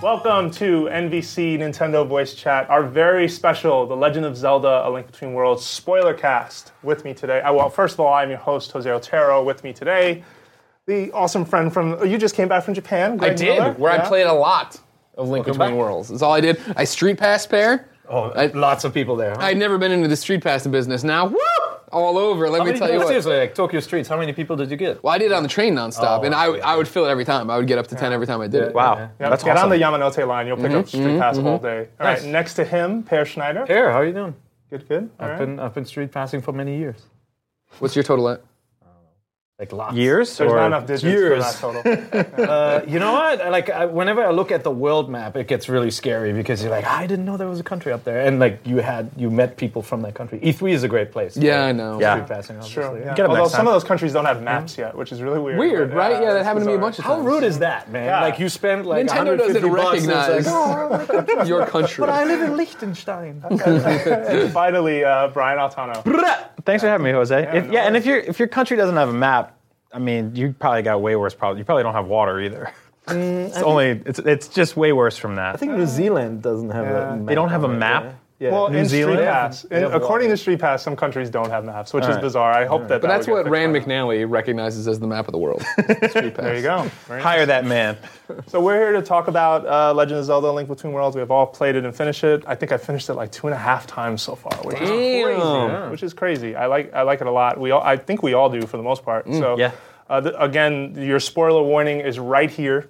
Welcome to NVC Nintendo Voice Chat, our very special The Legend of Zelda A Link Between Worlds spoiler cast. With me today, uh, well, first of all, I'm your host, Jose Otero. With me today, the awesome friend from, oh, you just came back from Japan, Greg I did, Miller. where Yeah? I played a lot of Link Between Worlds. That's all I did. I street passed Peer. Oh, I- lots of people there. Huh? I'd never been into the street passing business. Now, woo, all over. Let How me many tell you what. seriously, like Tokyo streets, how many people did you get? Well, I did it on the train nonstop, Oh, and I, okay. I would fill it every time. I would get up to ten every time I did it. Wow, Yeah, that's get awesome. on the Yamanote line. You'll pick mm-hmm. up Street Pass mm-hmm. all day. All right, Nice. next to him, Peer Schneider. Here, how are you doing? Good, good. All I've right. been I've been street passing for many years. What's your total at? Like lots. Years There's or not enough digits years. for that total. Uh, you know what? Like I, whenever I look at the world map, it gets really scary because you're like, I didn't know there was a country up there, and like you had you met people from that country. E3 is a great place. Yeah, I know. Yeah. Street passing, obviously. True. Yeah. Although some time. of those countries don't have maps yet, which is really weird. Weird, but, right? Yeah, that it's happened to me a bunch of How times. How rude is that, man? Yeah. Like you spend like Nintendo doesn't bucks and it's recognize like, "Oh, your country. but I live in Liechtenstein. And finally, uh, Brian Altano. Thanks for having me, Jose. Yeah, if, no yeah and if your if your country doesn't have a map, I mean, you probably got way worse problems. You probably don't have water either. Mm, it's only it's it's just way worse from that. I think New Zealand doesn't have Yeah. a map they don't have a on it, map. Yeah. Yeah. Well, New in Zealand? Street They Pass, they have according to Street Pass, some countries don't have maps, which is Alright. bizarre. I hope that. But that that's would what get Rand fixed by now. McNally recognizes as the map of the world. Street Pass. There you go. Very Hire that man. So we're here to talk about uh, Legend of Zelda: Link Between Worlds. We have all played it and finished it. I think I finished it like two and a half times so far, which is Damn. crazy. Which is crazy. I like I like it a lot. We all, I think we all do for the most part. so yeah. uh, th- again, your spoiler warning is right here.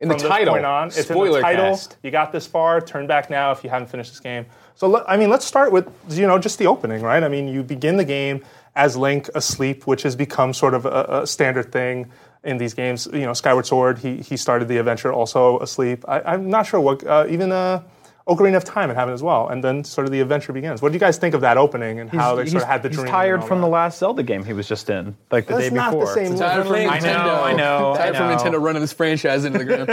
In the from this title, point on. It's in spoiler the title. cast. You got this far. Turn back now if you haven't finished this game. So I mean, let's start with you know just the opening, right? I mean, you begin the game as Link asleep, which has become sort of a, a standard thing in these games. You know, Skyward Sword. He he started the adventure also asleep. I, I'm not sure what uh, even. Uh, Ocarina of Time it happened as well, and then sort of the adventure begins. What do you guys think of that opening and how they sort of had the he's dream? tired from that? the last Zelda game he was just in, like the That's day not the before. same Tired from Link. I Nintendo. know, I know, Tired from. Nintendo running this franchise into the ground.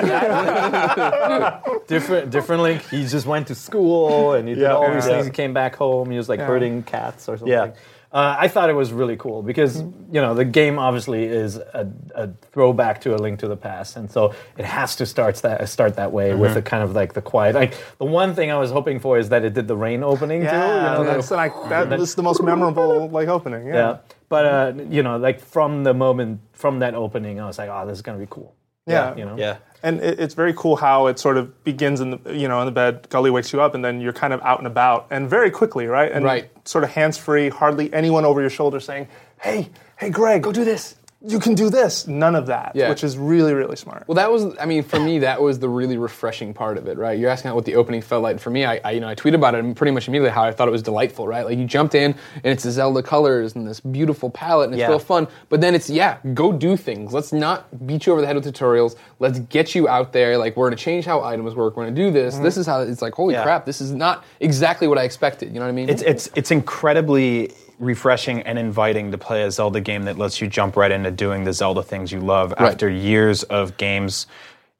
different different link. He just went to school and he did Yeah. all these things. He came back home. He was like herding cats or something. Yeah. Uh, I thought it was really cool because you know the game obviously is a, a throwback to a Link to the Past, and so it has to start that start that way with a kind of like the quiet. Like the one thing I was hoping for is that it did the rain opening too. Yeah, You know, that's like that was the most memorable like opening. Yeah. yeah. But uh, you know, like from the moment from that opening, I was like, oh, this is gonna be cool. Yeah. You know. Yeah. And it, it's very cool how it sort of begins in the you know in the bed. Gully wakes you up, and then you're kind of out and about, and very quickly, right? And Right. Sort of hands free, hardly anyone over your shoulder saying, "Hey, hey, Greg, go do this. You can do this." None of that, Yeah. which is really really smart. Well, that was, I mean, for me, that was the really refreshing part of it, right? You're asking what the opening felt like. For me, I, I, you know, I tweeted about it and pretty much immediately how I thought it was delightful, right? Like you jumped in and it's the Zelda colors and this beautiful palette and it's Yeah. real fun. But then it's, yeah, go do things. Let's not beat you over the head with tutorials. Let's get you out there. Like we're gonna change how items work. We're gonna do this. Mm-hmm. This is how it's like. Holy Yeah. crap! This is not exactly what I expected. You know what I mean? It's it's it's incredibly refreshing and inviting to play a Zelda game that lets you jump right into doing the Zelda things you love Right. after years of games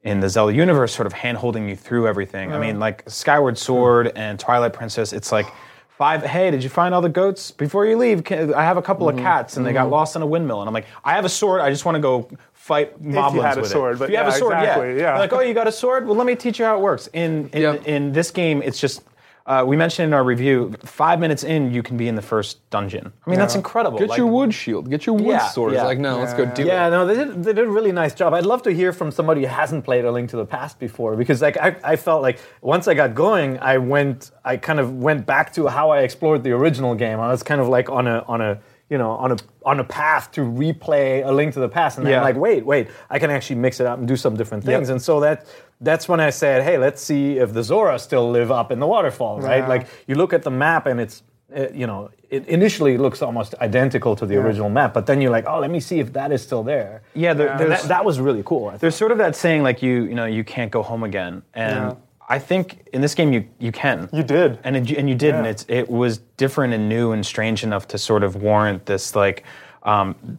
in the Zelda universe sort of hand-holding you through everything. I mean, like Skyward Sword and Twilight Princess, it's like five hey, did you find all the goats before you leave? Can- I have a couple Mm-hmm. of cats and they got lost in a windmill and I'm like, I have a sword, I just want to go fight moblins had a sword, it. but if you have a sword, exactly, yeah. They're like, oh, you got a sword? Well, let me teach you how it works. In in, Yep. in this game, it's just uh, we mentioned in our review, five minutes in, you can be in the first dungeon. I mean, that's incredible. get Like, your wood shield. Get your wood Yeah, sword. It's yeah. like, no, let's go do it. Yeah, no, they did, they did a really nice job. I'd love to hear from somebody who hasn't played A Link to the Past before because like I, I felt like once I got going, I went I kind of went back to how I explored the original game. I was kind of like on a on a you know on a on a path to replay A Link to the Past, and then Yeah. I'm like, wait, wait, I can actually mix it up and do some different things. Yep. And so that that's when I said, hey, let's see if the Zora still live up in the waterfall, right? Yeah. Like you look at the map and it's uh, you know, it initially looks almost identical to the original map, but then you're like, oh, let me see if that is still there. Yeah, there, there's that, that was really cool. I there's sort of that saying like you you know you can't go home again, and Yeah. I think in this game you you can. You did. and it, and you did, and it's it was different and new and strange enough to sort of warrant this like. Um,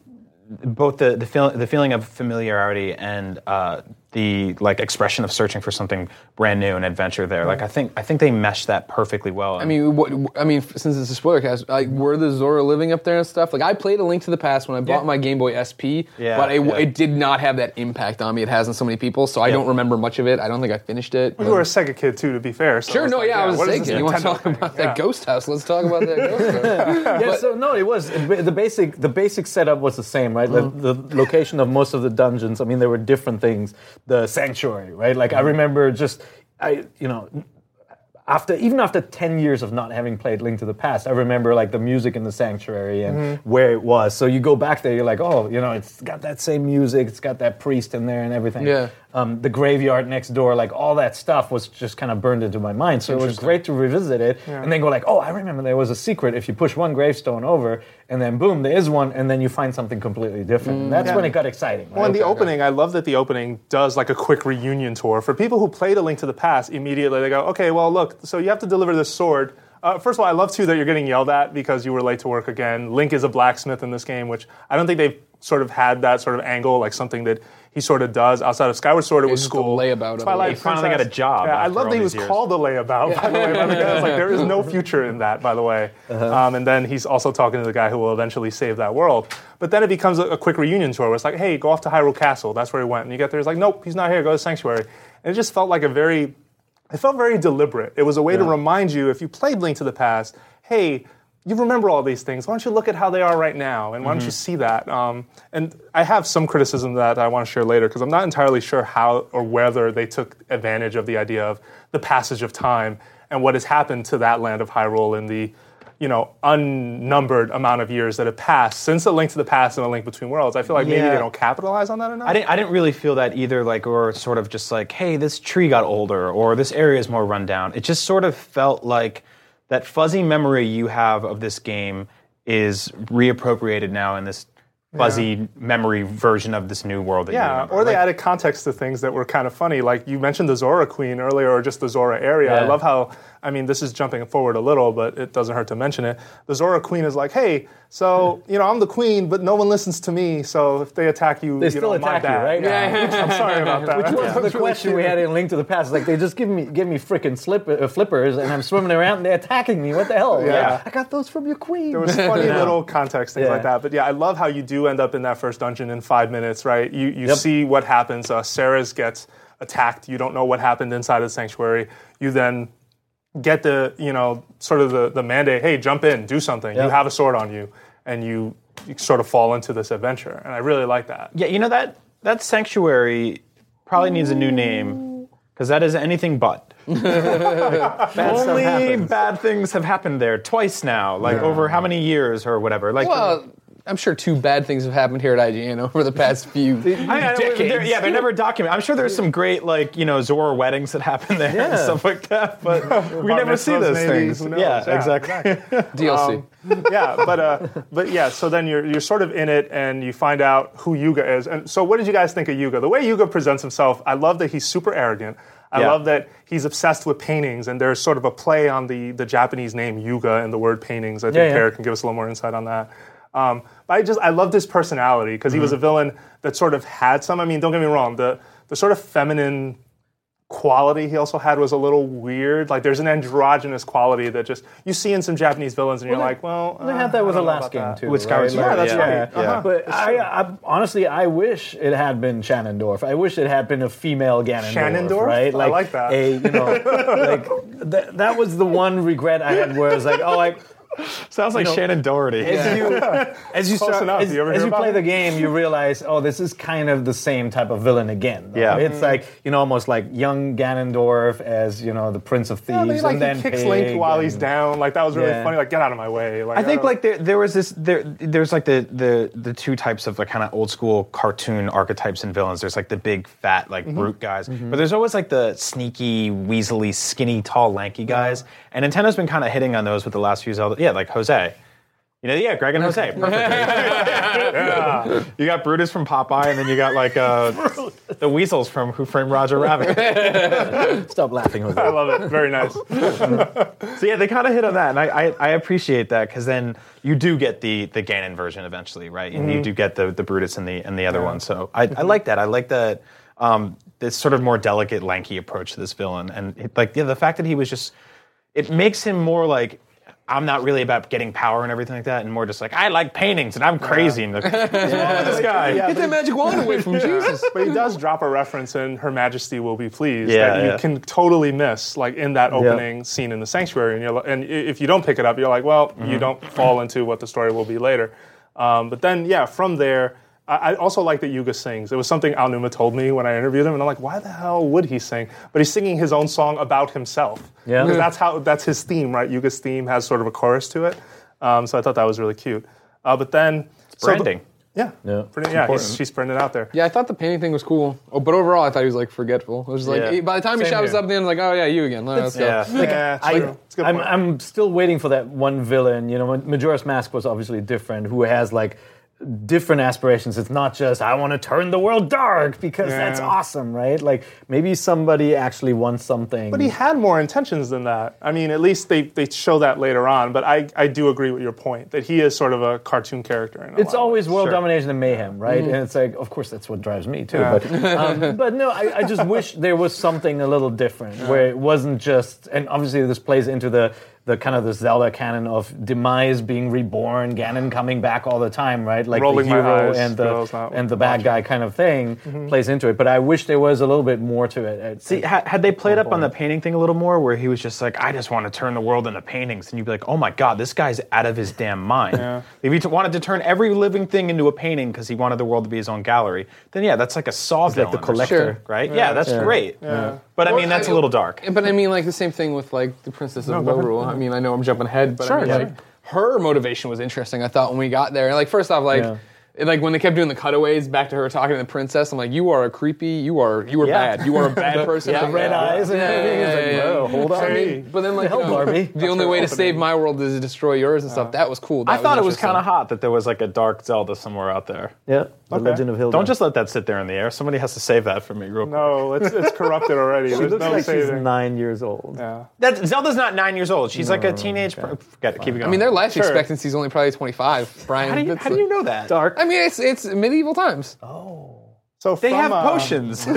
both the the, feel, the feeling of familiarity and uh, the like expression of searching for something brand new and adventure there. Like I think I think they meshed that perfectly well. I mean, what, I mean, since it's a spoiler cast, like, were the Zora living up there and stuff? Like, I played A Link to the Past when I bought Yeah. my Game Boy SP, Yeah, but it, yeah. it did not have that impact on me it has on so many people. So I don't remember much of it. I don't think I finished it. You were a Sega kid too, to be fair. So Sure, it's no, like, yeah, I was what is thinking. this You want to Nintendo talk thing? about Yeah. that ghost house? Let's talk about that ghost house. yeah, so no, it was the basic. The basic setup was the same, right? The, mm. the location of most of the dungeons. I mean, there were different things. The sanctuary, right? Like I mm-hmm. remember just, I you know, after even after 10 years of not having played Link to the Past, I remember like the music in the sanctuary and mm-hmm. where it was. So you go back there, you're like, oh, you know, it's got that same music, it's got that priest in there and everything. Yeah. Um, the graveyard next door, like all that stuff was just kind of burned into my mind. So it was great to revisit it and then go like, oh, I remember there was a secret. If you push one gravestone over and then boom, there is one, and then you find something completely different. And that's when it got exciting. Well, in the opening, I love that the opening does like a quick reunion tour. For people who played A Link to the Past, immediately they go, okay, well, look, so you have to deliver this sword. Uh, first of all, I love too that you're getting yelled at because you were late to work again. Link is a blacksmith in this game, which I don't think they've sort of had that sort of angle, like something that he sort of does. Outside of Skyward Sword, it was just a school. layabout of it. Twilight He finally got a job Yeah, I love that he was years. called a layabout. By the way, by the guy. It's like there is no future in that. By the way, um, and then he's also talking to the guy who will eventually save that world. But then it becomes a, a quick reunion tour where it's like, hey, go off to Hyrule Castle. That's where he went. And you get there, it's like, nope, he's not here. Go to Sanctuary. And it just felt like a very it felt very deliberate. It was a way to remind you, if you played Link to the Past, hey, you remember all these things. Why don't you look at how they are right now, and why don't you see that? Um, and I have some criticism that I want to share later because I'm not entirely sure how or whether they took advantage of the idea of the passage of time and what has happened to that land of Hyrule in the you know, unnumbered amount of years that have passed since the Link to the Past and the Link Between Worlds. I feel like maybe Yeah. they don't capitalize on that enough. I didn't, I didn't really feel that either, like, or sort of just like, hey, this tree got older, or this area is more run down. It just sort of felt like that fuzzy memory you have of this game is reappropriated now in this fuzzy memory version of this new world that you Yeah, or they Like, added context to things that were kind of funny. Like you mentioned the Zora Queen earlier, or just the Zora area. I love how, I mean, this is jumping forward a little, but it doesn't hurt to mention it. The Zora Queen is like, hey, so, you know, I'm the queen, but no one listens to me, so if they attack you, They you still know, my attack you, right? Yeah. I'm sorry about that. Which was the question we had in Link to the Past. Like they just give me give me freaking slip, uh, flippers, and I'm swimming around, and they're attacking me. What the hell? Yeah. Like, I got those from your queen. There was funny little context things Yeah. like that. But yeah, I love how you do end up in that first dungeon in five minutes, right? You you Yep. see what happens. Uh, Seres gets attacked. You don't know what happened inside of the sanctuary. You then get the you know sort of the, the mandate. Hey, jump in, do something. You have a sword on you, and you, you sort of fall into this adventure. And I really like that. yeah, you know that that sanctuary probably needs a new name because that is anything but. Bad Only bad things have happened there twice now, like over how many years or whatever. Like, Well, I'm sure two bad things have happened here at IGN over the past few I, I, decades. they're- yeah, they're never documented. I'm sure there's some great like you know Zora weddings that happen there and Yeah. stuff like that, but we never see those maybe. things. Yeah, Yeah, exactly. DLC. yeah, but uh, but yeah. So then you're you're sort of in it, and you find out who Yuga is. And so, what did you guys think of Yuga? The way Yuga presents himself, I love that he's super arrogant. I Yeah. love that he's obsessed with paintings, and there's sort of a play on the the Japanese name Yuga and the word paintings. I think Yeah, yeah. Kara can give us a little more insight on that. Um, but I just I loved his personality because he was a Mm-hmm. villain that sort of had some. I mean, don't get me wrong. The the sort of feminine quality he also had was a little weird. Like there's an androgynous quality that just you see in some Japanese villains, and you're Well, like, well, They uh, had that I with the last game that. too. With Skyward right? Sword, Yeah, that's yeah. right. Yeah. Uh-huh. But I, I honestly, I wish it had been Shannondorf. I wish it had been a female Ganondorf. Shannondorf? right? I like that. A you know, like th- that was the one regret I had, where it's like, oh, like Sounds like know, Shannen Doherty. as you as you start enough. as, You as you play it? the game, you realize, oh, this is kind of the same type of villain again. though. Yeah. it's like you know, almost like young Ganondorf as you know the Prince of Thieves, Yeah, like, and then he kicks Pig Link while and- he's down. Like that was really Yeah. funny. Like get out of my way. Like I think don't- like there, there was this there there's like the the the two types of like kind of old school cartoon archetypes and villains. There's like the big fat like mm-hmm. brute guys, mm-hmm. but there's always like the sneaky, weaselly, skinny, tall, lanky guys. And Nintendo's been kind of hitting on those with the last few Zelda. Yeah, like Jose. You know, yeah, Greg and Jose. Perfect. You got Brutus from Popeye, and then you got like uh, the Weasels from Who Framed Roger Rabbit. Stop laughing, Jose. I love it. Very nice. So yeah, they kind of hit on that, and I, I, I appreciate that because then you do get the the Ganon version eventually, right? And you do get the the Brutus and the and the other one. So I, I like that. I like that um, this sort of more delicate, lanky approach to this villain, and it, like yeah, the fact that he was just it makes him more like. I'm not really about getting power and everything like that, and more just like I like paintings and I'm crazy. And like, what's wrong with this guy? Yeah, Get that magic wand away from Jesus. but he does drop a reference in Her Majesty will be pleased Yeah, that you yeah. can totally miss, like in that opening scene in the sanctuary. And you're li- and i- if you don't pick it up, you're like, well, Mm-hmm. you don't fall into what the story will be later. Um, but then, yeah, from there. I I also like that Yuga sings. It was something Aonuma told me when I interviewed him, and I'm like, why the hell would he sing? But he's singing his own song about himself. Yeah. Because that's how that's his theme, right? Yuga's theme has sort of a chorus to it. Um, so I thought that was really cute. Uh, but then so the- branding. yeah, Yeah. Pretty- yeah, he's, she's printing it out there. Yeah, I thought the painting thing was cool. Oh, but overall, I thought he was like forgetful. It was like Yeah. he- by the time he Same shouts here. up, at the end, like, oh yeah, you again. Let's go. Yeah. yeah, it's I, true. It's a good I'm. I'm still waiting for that one villain. You know, Majora's Mask was obviously different, who has like different aspirations. It's not just I want to turn the world dark because that's awesome, right? Like maybe somebody actually wants something. But he had more intentions than that. I mean, at least they, they show that later on. But I, I do agree with your point that he is sort of a cartoon character. It's always ways. world Sure. domination and mayhem, right? And it's like, of course, that's what drives me too. Yeah. But, um, but no, I, I just wish there was something a little different where it wasn't just. And obviously, this plays into the the kind of the Zelda canon of demise being reborn, Ganon coming back all the time, right? Like Rolling the hero eyes and the and the bad guy kind of thing mm-hmm. plays into it. But I wish there was a little bit more to it. At- See, at- had, had they played oh, up on the painting thing a little more, where he was just like, "I just want to turn the world into paintings," and you'd be like, "Oh my god, this guy's out of his damn mind." If he t- wanted to turn every living thing into a painting because he wanted the world to be his own gallery, then yeah, that's like a Saw like the collector. something, right? Yeah, that's great. But I mean, that's a little dark. But I mean, like the same thing with like the Princess of Lorule. I mean, I know I'm jumping ahead, but I mean, Sure, like her motivation was interesting. I thought when we got there, and like first off, like. Yeah. It- Like when they kept doing the cutaways back to her talking to the princess, I'm like, "You are a creepy. You are you are Yeah. bad. You are a bad person." the Like, red yeah. eyes and Yeah, everything. yeah, It's like, yeah, yeah. whoa, hold on. Hey. But then, like, hell, you know, Barbie? the only way to save my world is to destroy yours and stuff. That was cool. I That thought it was kind of hot that there was like a dark Zelda somewhere out there. Yeah, the Legend of Hilda. Don't just let that sit there in the air. Somebody has to save that for me, real quick. No, it's, it's corrupted already. She There's looks no like she's saving. nine years old. Yeah. That Zelda's not nine years old. She's like a teenage. Forget it. Keep it going. I mean, their life Sure. expectancy is only probably 25. Brian, How do you, That's how do like- you know that? Dark. I mean, it's it's medieval times. Oh. So They from, have uh, potions. From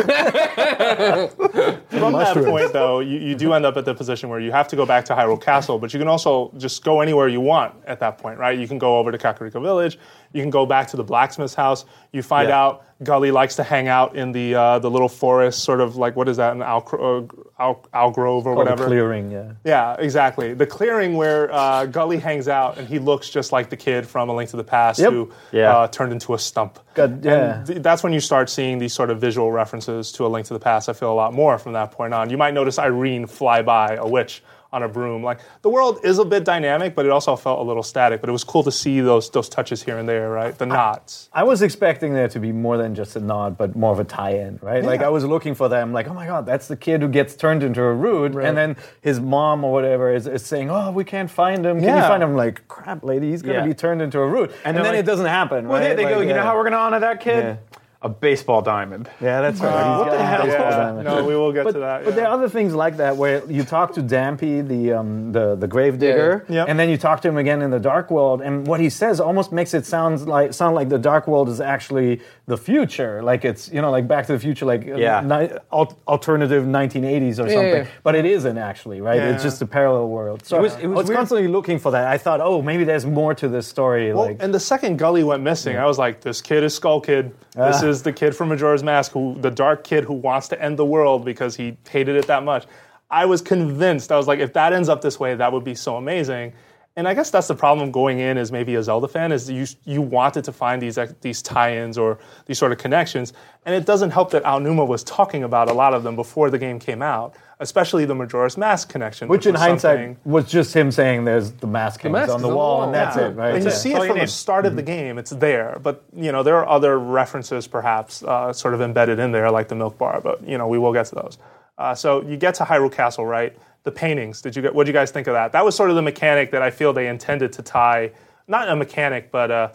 that point, though, you, you do end up at the position where you have to go back to Hyrule Castle, but you can also just go anywhere you want at that point, right? You can go over to Kakariko Village. You can go back to the blacksmith's house. You find Yeah. out Gully likes to hang out in the uh, the little forest, sort of like what is that, an Alcro- uh, Al- Algrove or Called the whatever. clearing, yeah. Yeah, exactly. The clearing where uh, Gully hangs out, and he looks just like the kid from A Link to the Past Yep. who Yeah. uh, turned into a stump. God, yeah. And th- that's when you start seeing these sort of visual references to A Link to the Past. I feel a lot more from that point on. You might notice Irene fly by a witch on a broom. Like the world is a bit dynamic, but it also felt a little static. But it was cool to see those those touches here and there, right? The nods. I was expecting there to be more than just a nod, but more of a tie-in, right? Like I was looking for them. Like, oh my god, that's the kid who gets turned into a root, and then his mom or whatever is, is saying, oh, we can't find him. Can you find him? I'm like, crap, lady, he's gonna Yeah. be turned into a root, and, they're then like- it doesn't happen. well, right? they, they go. Like, You know how we're gonna honor that kid? Yeah. A baseball diamond. Yeah, that's right. He's what the a hell? baseball Yeah, diamond. no, we will get But, to that. but there are other things like that where you talk to Dampé, the um, the the grave digger, Yeah. Yep. and then you talk to him again in the Dark World, and what he says almost makes it sound like sound like the Dark World is actually the future, like it's you know like Back to the Future, like uh, Yeah. ni- al- alternative 1980s or something. yeah. But it isn't actually, right? It's just a parallel world. So It was- it was I was weird. constantly looking for that. I thought, oh, maybe there's more to this story. Well, like, and the second Gully went missing, I was like, "This kid is Skull Kid. This Ah. is the kid from Majora's Mask, who the dark kid who wants to end the world because he hated it that much." I was convinced. I was like, "If that ends up this way, that would be so amazing." And I guess that's the problem going in as maybe a Zelda fan is you you wanted to find these these tie-ins or these sort of connections, and it doesn't help that Aonuma was talking about a lot of them before the game came out, especially the Majora's Mask connection, which in was hindsight was just him saying there's the mask, mask on the wall, wall. and that's Yeah. it, right? And you Yeah. see it from the need. start of the game; it's there. But you know there are other references, perhaps, uh, sort of embedded in there, like the milk bar. But you know we will get to those. Uh, so you get to Hyrule Castle, right? The paintings. Did you get? What did you guys think of that? That was sort of the mechanic that I feel they intended to tie. Not a mechanic, but a,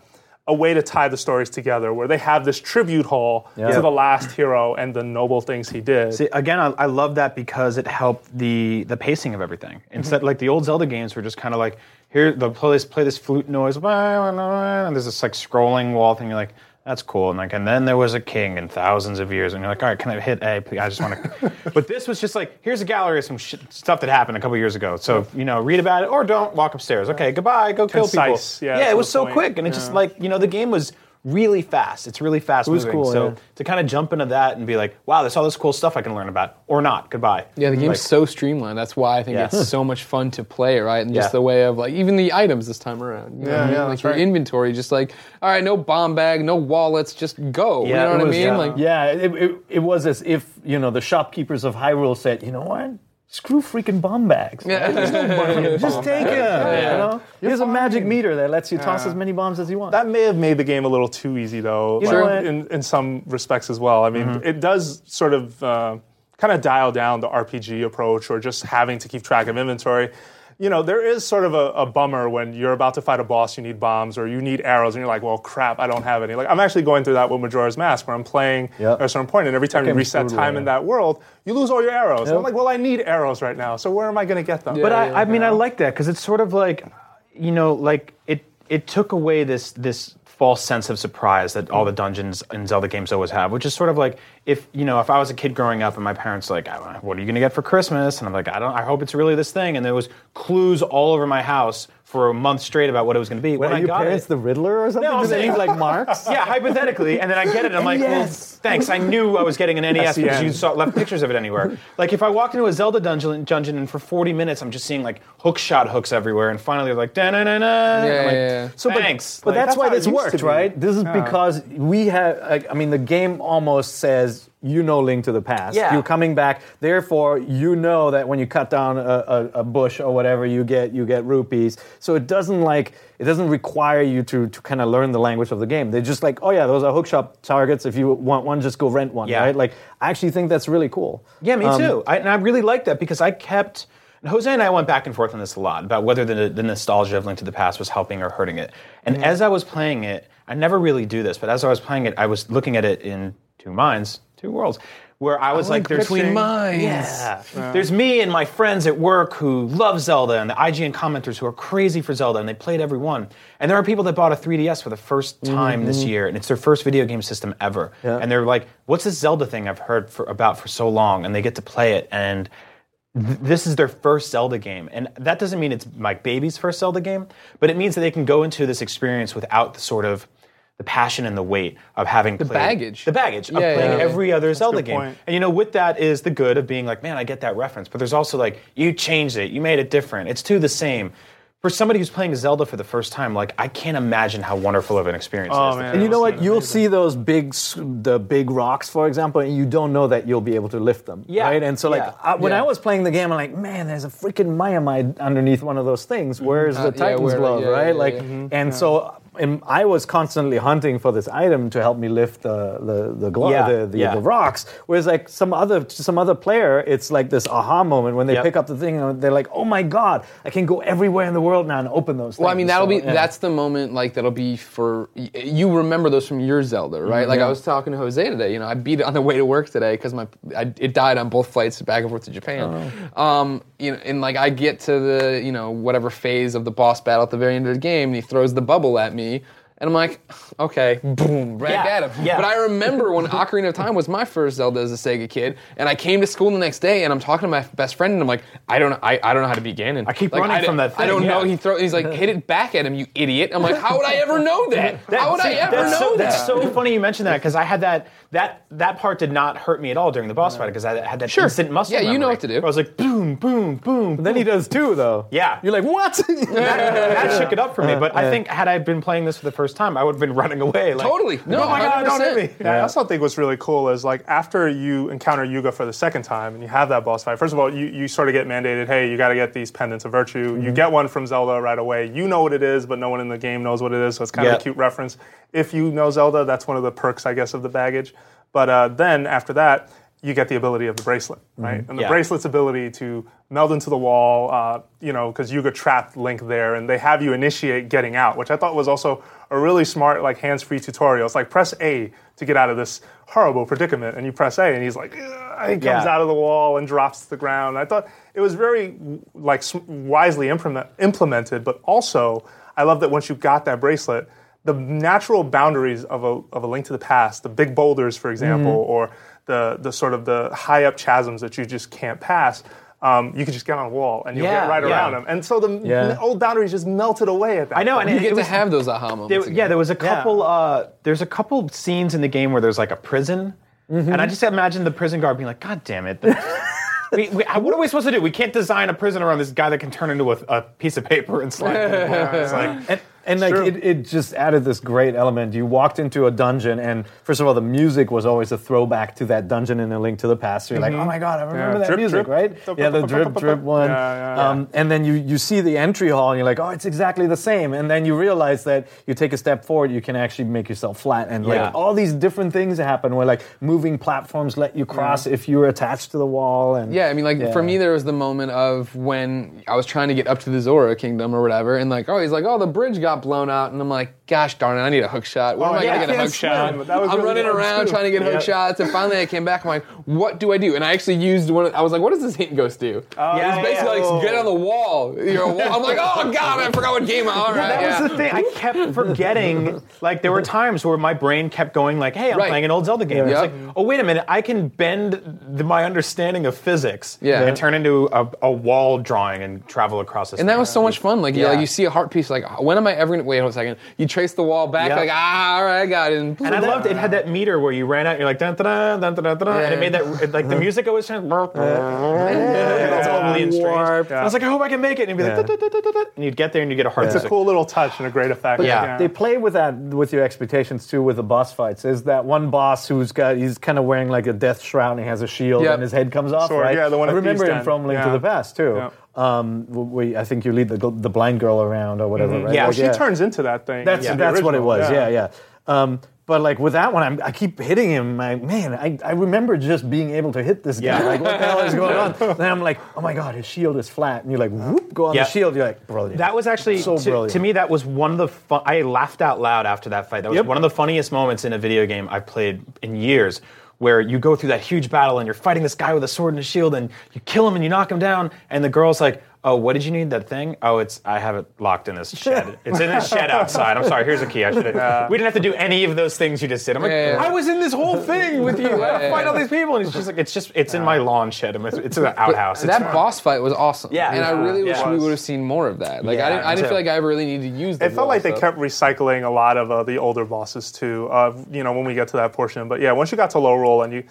a way to tie the stories together, where they have this tribute hall Yeah. to the last hero and the noble things he did. See, again, I, I love that because it helped the the pacing of everything. Mm-hmm. Instead, like the old Zelda games were just kind of like here they'll play this play this flute noise, and there's this like scrolling wall thing. You're like, that's cool. And like, and then there was a king in thousands of years, and you're like, all right, can I hit A? Please? I just want to. but this was just like, here's a gallery of some shit, stuff that happened a couple years ago. So you know, read about it or don't. Walk upstairs. Okay, goodbye. Go kill people. yeah, yeah, it was so point. quick, and it just like you know, the game was really fast. It's really fast was moving. cool, so yeah. to kind of jump into that and be like, wow, there's all this cool stuff I can learn about, or not. Goodbye. Yeah, the game's Like, so streamlined. That's why I think Yeah. it's so much fun to play, right? And just Yeah. the way of like even the items this time around. You know I mean? yeah, like that's your right. inventory, just like all right, no bomb bag, no wallets, just go. Yeah, you know it what I was, mean? yeah. Like Yeah, it, it, it was as if you know the shopkeepers of Hyrule said, you know what? Screw freaking bomb bags. Yeah. There's no bomb- Just take them. You know, here's a magic meter that lets you toss as many bombs as you want. That may have made the game a little too easy, though, You know like, what? in, in some respects as well. I mean, it does sort of uh, kind of dial down the RPG approach or just having to keep track of inventory. You know, there is sort of a, a bummer when you're about to fight a boss, you need bombs or you need arrows, and you're like, well, crap, I don't have any. Like, I'm actually going through that with Majora's Mask, where I'm playing Yep. at a certain point, and every time you reset brutal, time yeah. in that world, you lose all your arrows. And I'm like, well, I need arrows right now, so where am I going to get them? But Yeah, I, I mean, I like that because it's sort of like, you know, like it it took away this this false sense of surprise that all the mm. dungeons in Zelda games always have, which is sort of like if you know if I was a kid growing up and my parents like, what are you going to get for Christmas? And I'm like, I don't, I hope it's really this thing, and there was clues all over my house for a month straight about what it was going to be. What, when are I your got parents it, the Riddler or something? No, I'm Do they saying- leave like marks? yeah, hypothetically, and then I get it. and I'm like, well, thanks. I knew I was getting an NES because you saw left pictures of it anywhere. Like if I walked into a Zelda dungeon, dungeon and for 40 minutes I'm just seeing like hook shot hooks everywhere, and finally they're like, da na na na. Yeah, like, yeah, yeah. So, thanks. But, Like, that's, that's why this used worked, right? This is because we have. Like, I mean, the game almost says you know Link to the Past. Yeah. You're coming back. Therefore, you know that when you cut down a, a, a bush or whatever, you get you get rupees. So it doesn't like it doesn't require you to to kind of learn the language of the game. They're just like, oh yeah, those are hookshot targets. If you want one, just go rent one, Yeah. right? Like, I actually think that's really cool. Yeah, me Um, too. I, and I really like that because I kept. Jose and I went back and forth on this a lot about whether the, the nostalgia of Link to the Past was helping or hurting it. And as I was playing it, I never really do this, but as I was playing it, I was looking at it in two minds, two worlds, where I was like, there's between minds. Yeah. There's me and my friends at work who love Zelda and the IGN commenters who are crazy for Zelda and they played every one. And there are people that bought a 3DS for the first time this year and it's their first video game system ever. And they're like, what's this Zelda thing I've heard for, about for so long? And they get to play it and th- this is their first Zelda game. And that doesn't mean it's my baby's first Zelda game, but it means that they can go into this experience without the sort of the passion and the weight of having the baggage. the baggage of Yeah, playing yeah, yeah. every other Zelda game. point. And you know, with that is the good of being like, man, I get that reference. But there's also like, you changed it, you made it different. It's two the same. For somebody who's playing Zelda for the first time, like I can't imagine how wonderful of an experience it Oh, is. man. And you know those what? You'll see those big, the big rocks, for example, and you don't know that you'll be able to lift them. Yeah. Right. And so, like, Yeah. I, when Yeah. I was playing the game, I'm like, man, there's a freaking Maiamai underneath one of those things. Where's Uh, the yeah, Titan's where- glove? yeah, right. yeah, like, yeah. and so. And I was constantly hunting for this item to help me lift the the the, glo- Yeah, the, the, yeah. the rocks. Whereas like some other some other player, it's like this aha moment when they Yep. pick up the thing and they're like, oh my god, I can go everywhere in the world now and open those. Things. Well, I mean, that'll So, be yeah. that's the moment like that'll be for you remember those from your Zelda, right? Like I was talking to Jose today. You know, I beat it on the way to work today because my I, it died on both flights back and forth to Japan. Um, you know, and like I get to the you know whatever phase of the boss battle at the very end of the game, and he throws the bubble at me. And I'm like, okay, boom, right Yeah, at him. yeah. But I remember when Ocarina of Time was my first Zelda as a Sega kid, and I came to school the next day, and I'm talking to my best friend, and I'm like, I don't, know, I, I don't know how to beat Ganon. I keep Like, running I from don't- that I don't know. He throw. He's like, hit it back at him, you idiot. I'm like, how would I ever know that? how would I ever know so, that? That's so funny you mentioned that because I had that that that part did not hurt me at all during the boss fight because I had that Sure. instant muscle. Yeah, you know memory. what to do. I was like, boom, boom, boom. Then he does too, though. Yeah. You're like, what? that, that shook it up for me. But I think had I been playing this for the first time, I would have been running away. Like, Totally. No, oh my god, don't hit me. Yeah, I also think what's really cool is like after you encounter Yuga for the second time and you have that boss fight. First of all, you, you sort of get mandated, hey, you got to get these pendants of virtue. You mm-hmm. get one from Zelda right away. You know what it is, but no one in the game knows what it is. So it's kind of a cute reference. If you know Zelda, that's one of the perks, I guess, of the baggage. But uh, then after that, you get the ability of the bracelet, right? And the Yeah. bracelet's ability to meld into the wall, uh, you know, because Yuga trapped Link there, and they have you initiate getting out, which I thought was also a really smart, like hands-free tutorial. It's like press A to get out of this horrible predicament, and you press A, and he's like, "Ugh," he comes Yeah. out of the wall and drops to the ground. I thought it was very like wisely implement, implemented, but also I love that once you got that bracelet, the natural boundaries of a, of a link to the past, the big boulders, for example, Mm-hmm. or the, the sort of the high up chasms that you just can't pass, um, you can just get on a wall and you'll Yeah, get right yeah. around them. And so the Yeah. old boundaries just melted away at that I know, point. and You get it to have those aha moments. There, again. yeah, there was a couple. Uh, there's a couple scenes in the game where there's like a prison, and I just imagine the prison guard being like, "God damn it! we, we, what are we supposed to do? We can't design a prison around this guy that can turn into a, a piece of paper and slide." through. It's like, and, And like it, it just added this great element. You walked into a dungeon, and first of all, the music was always a throwback to that dungeon in A Link to the Past. So you're like, oh my god, I remember that Mm-hmm. Drip, music, drip. right? Yeah, the drip, drip one. Yeah, yeah, yeah. Um, and then you you see the entry hall, and you're like, oh, it's exactly the same. And then you realize that you take a step forward, you can actually make yourself flat, and Yeah. like all these different things happen where like moving platforms let you cross if you're attached to the wall. And Yeah, I mean, like for me, there was the moment of when I was trying to get up to the Zora Kingdom or whatever, and like, oh, he's like, oh, the bridge got blown out, and I'm like, gosh darn it, I need a hook shot. When Oh, am I yeah, gonna get a hook can't shot? swim. I'm really running around too. trying to get hook shots, and finally I came back. I'm like, what do I do? And I actually used one. Of, I was like, what does this hint ghost do? Oh, yeah, it's basically yeah. like get on the wall. You're wall. I'm like, oh god, I forgot what game. I'm All right, That yeah. was the thing. I kept forgetting. like there were times where my brain kept going like, "Hey, I'm Right. playing an old Zelda game." It's like, "Oh, wait a minute! I can bend the, my understanding of physics Yeah. and turn into a, a wall drawing and travel across this." And that was so much fun. Like, you, Yeah. like you see a heart piece. Like, when am I ever gonna wait? Hold a second. You trace the wall back. Yeah. Like, ah, all right, I got it. And I loved it. It had that meter where you ran out. You're like dun dun dun dun dun dun, and it made that it- like the music always sounded. It's totally in strange. I was like, I hope I can make it. And you'd be like, Yeah. "Da, da, da, da, da," and you'd get there and you get a heart. It's a music. cool little touch and a great effect. Yeah. They play with that with your expectations too with the boss fights. Is that one boss who's got he's kind of wearing like a death shroud and he has a shield Yep. and his head comes off. Sword, right? yeah, the one I remember him from Link to the Past too. Yeah. Um, we, I think you lead the the blind girl around or whatever. Right? Yeah, Well, Like, she turns into that thing. That's the that's what it was. Yeah, yeah. Um, but like with that one, I'm, I keep hitting him. I, man, I, I remember just being able to hit this guy. Yeah. Like, what the hell is going on? then I'm like, oh my god, his shield is flat. And you're like, whoop, go on Yeah. the shield. You're like, brilliant. That was actually So to, brilliant. to me. That was one of the fun. I laughed out loud after that fight. That was Yep. one of the funniest moments in a video game I've played in years. Where you go through that huge battle and you're fighting this guy with a sword and a shield and you kill him and you knock him down and the girl's like, "Oh, what did you need that thing? Oh, it's I have it locked in this shed. It's in this shed outside. I'm sorry. Here's a key. I should have. we didn't have to do any of those things you just did. I'm like, Yeah, yeah. I was in this whole thing with you. I Yeah, gotta fight yeah. all these people and it's just like it's just it's in my lawn shed. I'm- It's, it's in the outhouse. It's that fine. boss fight was awesome. Yeah. and I Yeah. really wish we would have seen more of that. Like, I didn't, I didn't feel like I ever really needed to use. The It felt like they kept recycling a lot of uh, the older bosses too. Uh, you know, when we get to that portion, but yeah, once you got to Lorule and you,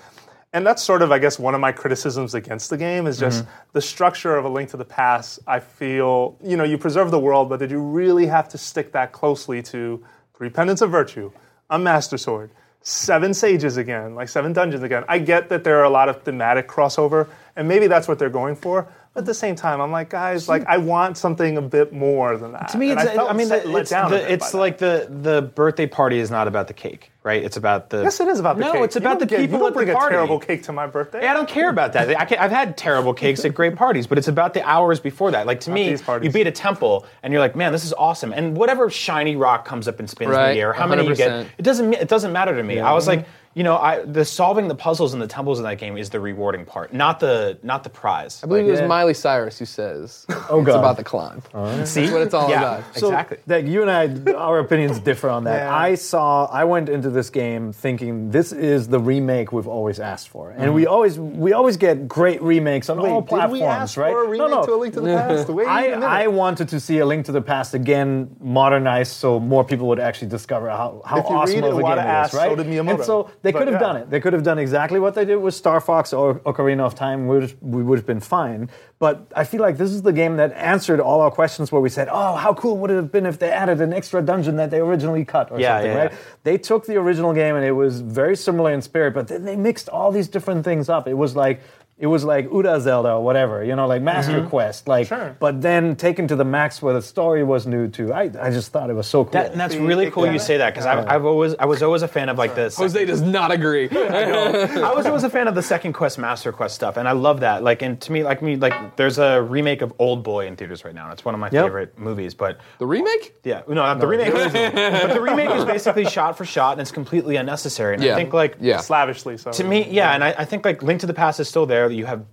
and that's sort of, I guess, one of my criticisms against the game is just mm-hmm. the structure of a Link to the Past. I feel, you know, you preserve the world, but did you really have to stick that closely to three pendants of virtue, a master sword, seven sages again, like seven dungeons again? I get that there are a lot of thematic crossover, and maybe that's what they're going for. But at the same time, I'm like, guys, like I want something a bit more than that. To me, And it's, I, felt I mean, set- the- let it's, down the- it's by like the the birthday party is not about the cake, right? It's about the. Yes, it is about the no, cake. it's You about don't the get- people you don't at bring the a terrible cake to my birthday. Yeah, I don't care about that. I can, I've had terrible cakes at great parties, but it's about the hours before that. Like to me, these parties. you beat a temple and you're like, man, this is awesome. And whatever shiny rock comes up and spins in the air, how many you get, it doesn't it doesn't matter to me. I was like, you know, I, the solving the puzzles in the temples in that game is the rewarding part, not the not the prize. I believe it was yeah. Miley Cyrus who says, Oh, it's God. about the climb." See, That's what it's all yeah, about. So exactly. that you and I, our opinions differ on that. Yeah. I saw, I went into this game thinking this is the remake we've always asked for, and we mm-hmm. always, we always get great remakes on all platforms, right? no, no. Link to the Past? Wait I, a minute. I wanted to see a Link to the Past again, modernized, so more people would actually discover how, how If you awesome read of a Iwata game it asked, is, right? so did Miyamoto. And so they But could have yeah. done it. They could have done exactly what they did with Star Fox or Ocarina of Time. We would, we would have been fine. But I feel like this is the game that answered all our questions where we said, oh, how cool would it have been if they added an extra dungeon that they originally cut or Yeah, something, yeah, right? They took the original game and it was very similar in spirit, but then they mixed all these different things up. It was like it was like Ura Zelda or whatever, you know, like Master mm-hmm. Quest, like. Sure. But then taken to the max where the story was new too. I, I just thought it was so cool. That, and that's See, really it cool you say that because I've, I've always I was always a fan of like this. Jose does not agree. I was always a fan of the second quest, Master Quest stuff, and I love that. Like, and to me, like me, like there's a remake of Old Boy in theaters right now. and It's one of my Yep. favorite movies. But the remake? yeah, no, not the remake. but the remake is basically shot for shot, and it's completely unnecessary. And Yeah. I think like Yeah. slavishly so. to me, yeah, and I, I think like Link to the Past is still there. You have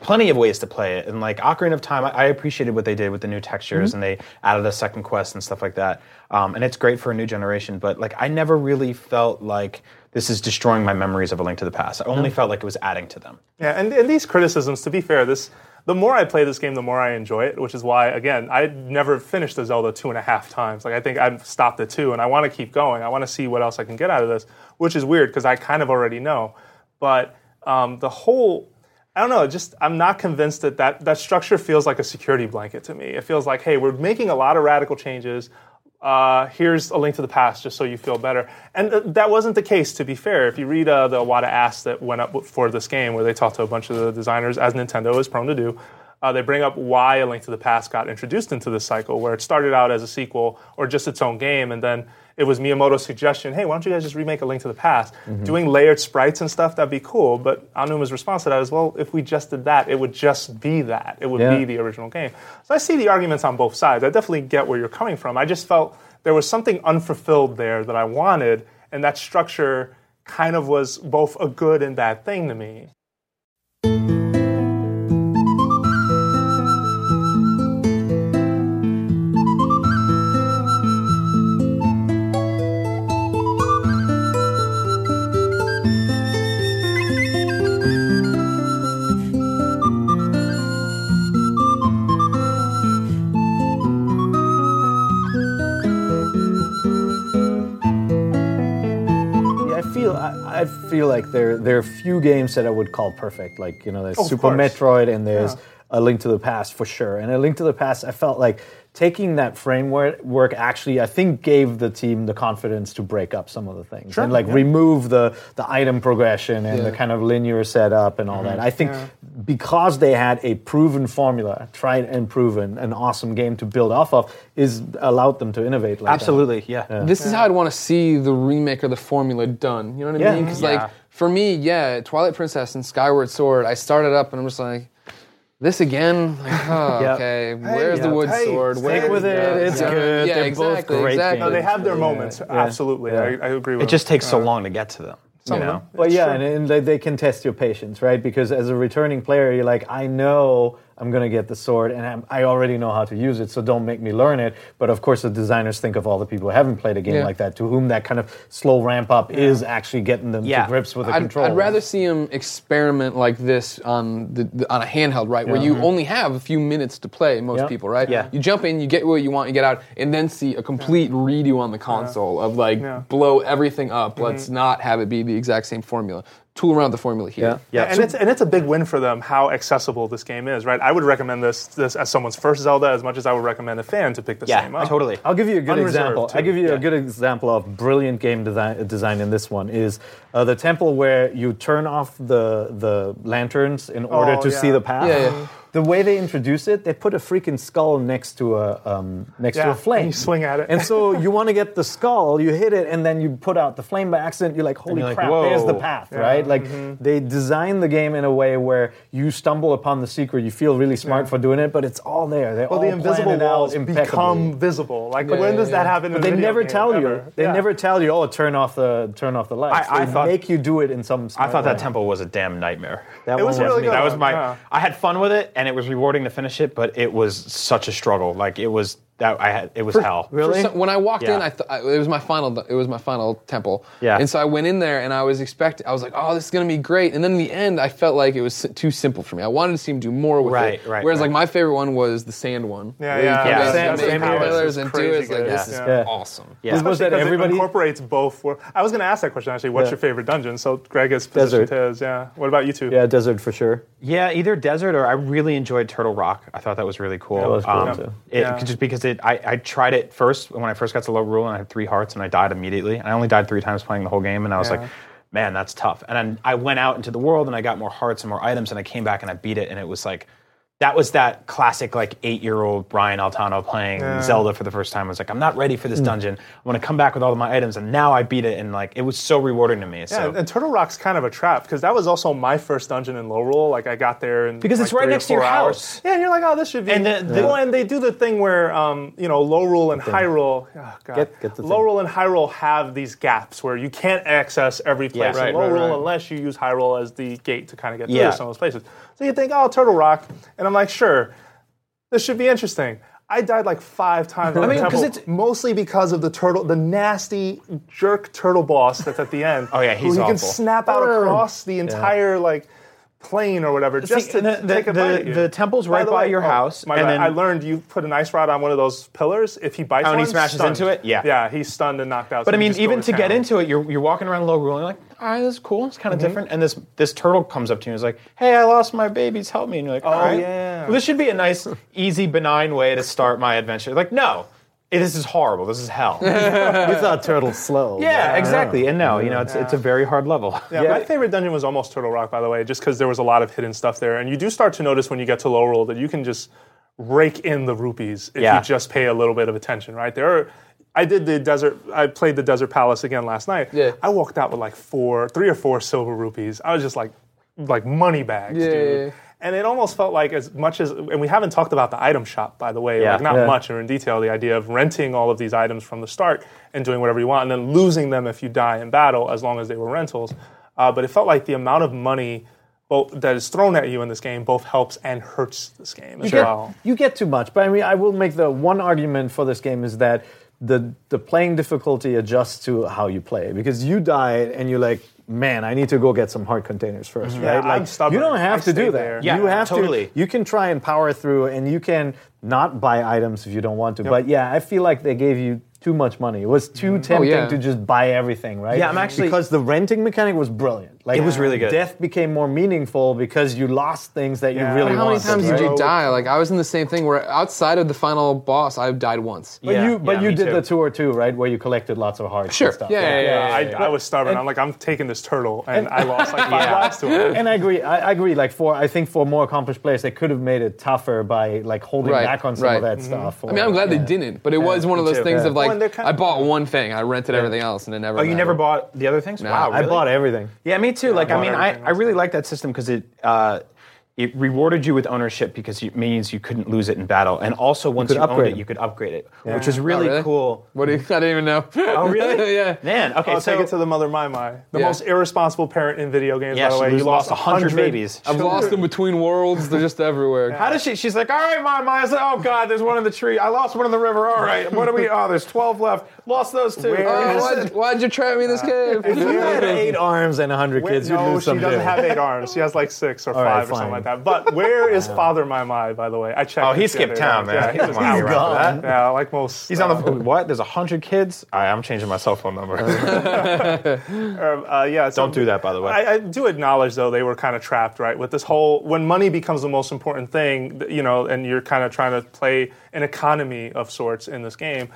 plenty of ways to play it, and like Ocarina of Time, I, I appreciated what they did with the new textures, and they added a second quest and stuff like that. Um, and it's great for a new generation. But like, I never really felt like this is destroying my memories of a Link to the Past. I only felt like it was adding to them. Yeah, and, and these criticisms, to be fair, this the more I play this game, the more I enjoy it, which is why, again, I never finished the Zelda two and a half times. Like, I think I've stopped at two, and I want to keep going. I want to see what else I can get out of this, which is weird because I kind of already know. But um, the whole, I don't know, just I'm not convinced that, that that structure feels like a security blanket to me. It feels like, hey, we're making a lot of radical changes. uh, here's a link to the past just so you feel better. And th- that wasn't the case, to be fair. If you read uh, the Iwata Ask that went up for this game, where they talked to a bunch of the designers, as Nintendo is prone to do, uh, they bring up why A Link to the Past got introduced into this cycle, where it started out as a sequel or just its own game, and then it was Miyamoto's suggestion, hey, why don't you guys just remake A Link to the Past? Doing layered sprites and stuff, that'd be cool. But Aonuma's response to that is, well, if we just did that, it would just be that. It would Yeah. be the original game. So I see the arguments on both sides. I definitely get where you're coming from. I just felt there was something unfulfilled there that I wanted, and that structure kind of was both a good and bad thing to me. Feel like there there are few games that I would call perfect. Like you know, there's Super course. Metroid and there's Yeah. A Link to the Past for sure. And A Link to the Past, I felt like taking that framework work actually I think gave the team the confidence to break up some of the things and like remove the the item progression and the kind of linear setup and all mm-hmm. that. I think because they had a proven formula, tried and proven, an awesome game to build off of, is allowed them to innovate like that. Absolutely, yeah. This is how I'd want to see the remake or the formula done. You know what I Yeah. mean? Because Yeah. like for me, yeah, Twilight Princess and Skyward Sword, I started up and I'm just like, this again? Like, oh, Yeah. okay. Where's the wood Hey, sword? stick Where's with the- it. It's yeah. good. Yeah, They're both exactly, great exactly. No, they have their moments. yeah. Absolutely, Yeah. I, I agree with you. It just takes so uh, long to get to them. You know? Well, yeah, and, and they, they can test your patience, right? Because as a returning player, you're like, I know I'm going to get the sword, and I'm, I already know how to use it, so don't make me learn it. But of course, the designers think of all the people who haven't played a game Yeah. like that, to whom that kind of slow ramp up is actually getting them Yeah. to grips with the I'd, control. I'd rather see them experiment like this on the, the on a handheld, right, where you only have a few minutes to play. Most Yeah. people, right? Yeah. You jump in, you get what you want, you get out, and then see a complete redo on the console of like Yeah. Mm-hmm. blow everything up. Let's not have it be the exact same formula. Tool around the formula here. Yeah. Yeah, and so- it's and it's a big win for them how accessible this game is, right? I would recommend this this as someone's first Zelda as much as I would recommend a fan to pick this yeah, game up. totally. I'll give you a good Unreserved, example. too. I'll give you Yeah. a good example of brilliant game design, design in this one is uh, the temple where you turn off the the lanterns in order Oh, to yeah. see the path. Yeah, yeah. The way they introduce it, they put a freaking skull next to a um, next to a flame. and you swing at it. And so you want to get the skull, you hit it, and then you put out the flame by accident. You're like, holy you're like, crap! There's the whoa. path, right? Like Mm-hmm. they design the game in a way where you stumble upon the secret. You feel really smart for doing it, but it's all there. They're Well, all the invisible planned walls impeccably. become visible. Like Yeah, when yeah, does that happen? But in they a video never game? tell you. Ever. They Yeah. never tell you. Oh, turn off the turn off the lights. I- I they thought- make you do it in some. I smart thought that temple was a damn nightmare. That It was one really good. That was my. I had fun with it, and it was rewarding to finish it, but it was such a struggle. Like it was that I had. It was hell. Really? Some- when I walked in, I th- I, it was my final. It was my final temple. Yeah. And so I went in there, and I was expecting. I was like, "Oh, this is gonna be great." And then in the end, I felt like it was too simple for me. I wanted to see him do more with Right, it. right, Whereas, right. like my favorite one was the sand one. Yeah, where yeah. come Yeah, down same- and make same here. pillars and do crazy it. Like good. this is Yeah. awesome. Yeah. Was that everybody? It incorporates both. wor- I was going to ask that question actually. What's your favorite dungeon? So Greg has positioned Desert. his. Yeah. What about you two? Yeah, desert for sure. Yeah, either desert or I really enjoyed Turtle Rock. I thought that was really cool. Um, That was cool, too. It, Just because it, I, I tried it first when I first got to Lorule and I had three hearts and I died immediately. And I only died three times playing the whole game and I was Yeah. like, man, that's tough. And then I went out into the world and I got more hearts and more items and I came back and I beat it and it was like. That was that classic, like eight-year-old Brian Altano playing Zelda for the first time. I was like, I'm not ready for this Hmm. dungeon. I want to come back with all of my items, and now I beat it, and like it was so rewarding to me. Yeah, so and, and Turtle Rock's kind of a trap because that was also my first dungeon in Lorule. Like I got there in Because like, it's right next to your hours. house. Yeah, and you're like, oh, this should be. And the- the- well, and they do the thing where, um, you know, Lorule and Hyrule. Oh, God. Get- get Lorule and Hyrule have these gaps where you can't access every place right, in low right, roll right. unless you use Hyrule as the gate to kind of get through Yeah. to some of those places. So you think, oh, Turtle Rock, and I'm like, sure, this should be interesting. I died like five times I mean, because it's- mostly because of the turtle, the nasty jerk turtle boss that's at the end. Oh, yeah, who he's he can snap out across the entire like plane or whatever just See, to the- the- take a the- at you. the temple's right the by way- your oh, house, and then- I learned you put an ice rod on one of those pillars. If he bites Oh, and he smashes stunned. into it? Yeah. yeah, he's stunned and knocked out. But so I mean, even to get into it, you're, you're walking around low you're like, all right, this is cool. It's Mm-hmm. kind of different. And this this turtle comes up to you and is like, hey, I lost my babies. Help me. And you're like, all right. Oh, yeah. Well, this should be a nice, easy, benign way to start my adventure. Like, no. "Eh, this is horrible. This is hell. you thought Turtle's slow. yeah, exactly. And no, you know, it's it's a very hard level. Yeah, Yeah. my favorite dungeon was almost Turtle Rock, by the way, just because there was a lot of hidden stuff there. And you do start to notice when you get to Lorule that you can just rake in the rupees if Yeah. you just pay a little bit of attention, right? There are. I did the desert. I played the Desert Palace again last night. Yeah. I walked out with like four, three or four silver rupees. I was just like, like money bags, Yeah, dude. yeah, yeah. And it almost felt like as much as, and we haven't talked about the item shop, by the way, Yeah. like not Yeah. much or in detail. The idea of renting all of these items from the start and doing whatever you want, and then losing them if you die in battle, as long as they were rentals. Uh, but it felt like the amount of money both, that is thrown at you in this game both helps and hurts this game as you get, well. you get too much. But I mean, I will make the one argument for this game is that the the playing difficulty adjusts to how you play because you die and you're like, man, I need to go get some heart containers 1st Mm-hmm. Yeah, right? Like I'm stubborn. you don't have I to do that. there. Yeah, you have totally. to. You can try and power through, and you can not buy items if you don't want to. But yeah, I feel like they gave you too much money. It was too tempting yeah. to just buy everything, right? Yeah, I'm actually- because the renting mechanic was brilliant. Like It was really good. Death became more meaningful because you lost things that Yeah. you really But How many wanted. times right? did you die? Like I was in the same thing where outside of the final boss, I died once. But Yeah, you, but yeah, you did too. the tour too, right? Where you collected lots of hearts. Sure. And stuff. Yeah, yeah, yeah, I, yeah. I was stubborn. I'm like, I'm taking this turtle, and I lost like five lives to it. And I agree. I, I agree. Like for, I think for more accomplished players, they could have made it tougher by like holding Right, back on some right. of that mm-hmm. stuff. I mean, I'm glad they didn't, but it was one of those things of like Well, and they're kind I bought one thing, I rented everything else, and it never. Oh, you never bought the other things? Wow, I bought everything. Yeah, me too. like, I mean, I, I really like that system because it uh, it rewarded you with ownership because it means you couldn't lose it in battle, and also once could you, owned upgrade it, it. you could upgrade it, which is oh, really, Oh, really? cool. What do you? I didn't even know. Oh, really? yeah. Man, okay, I'll so take it to the mother Maiamai, the Yeah. most irresponsible parent in video games. yeah, by the she way, you lost lost hundred babies. I've lost them between worlds. They're just everywhere. How does she? She's like, all right, Maiamai. I was like, oh god, there's one in the tree. I lost one in the river. All right, what do we? Oh, there's twelve left. Lost those two. Where Oh, why'd, why'd you trap me in this uh, cave? If you had eight arms and hundred kids, you'd no, lose she some doesn't too. have eight arms. She has like six or five or fine. something like that. But where is Father Maiamai, by the way? I checked. Oh, he to skipped town, man. He Yeah, doesn't he want was be around gone. that. Yeah, like most. He's uh, on the what? There's hundred kids. All right, I'm changing my cell phone number. Um, uh, yeah, so Don't do that, by the way. I, I do acknowledge, though, they were kind of trapped, right? With this whole, when money becomes the most important thing, you know, and you're kind of trying to play an economy of sorts in this game.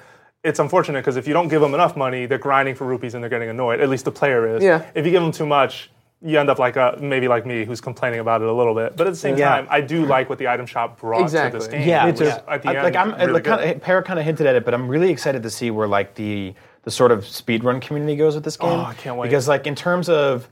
It's unfortunate because if you don't give them enough money, they're grinding for rupees and they're getting annoyed. At least the player is. Yeah. If you give them too much, you end up like uh maybe like me, who's complaining about it a little bit. But at the same Yeah. time, I do like what the item shop brought Exactly. to this game. Yeah, which yeah. At the I- end, like I'm really like, kind of, Peer kind of hinted at it, but I'm really excited to see where like the the sort of speedrun community goes with this game. Oh, I can't wait. Because like in terms of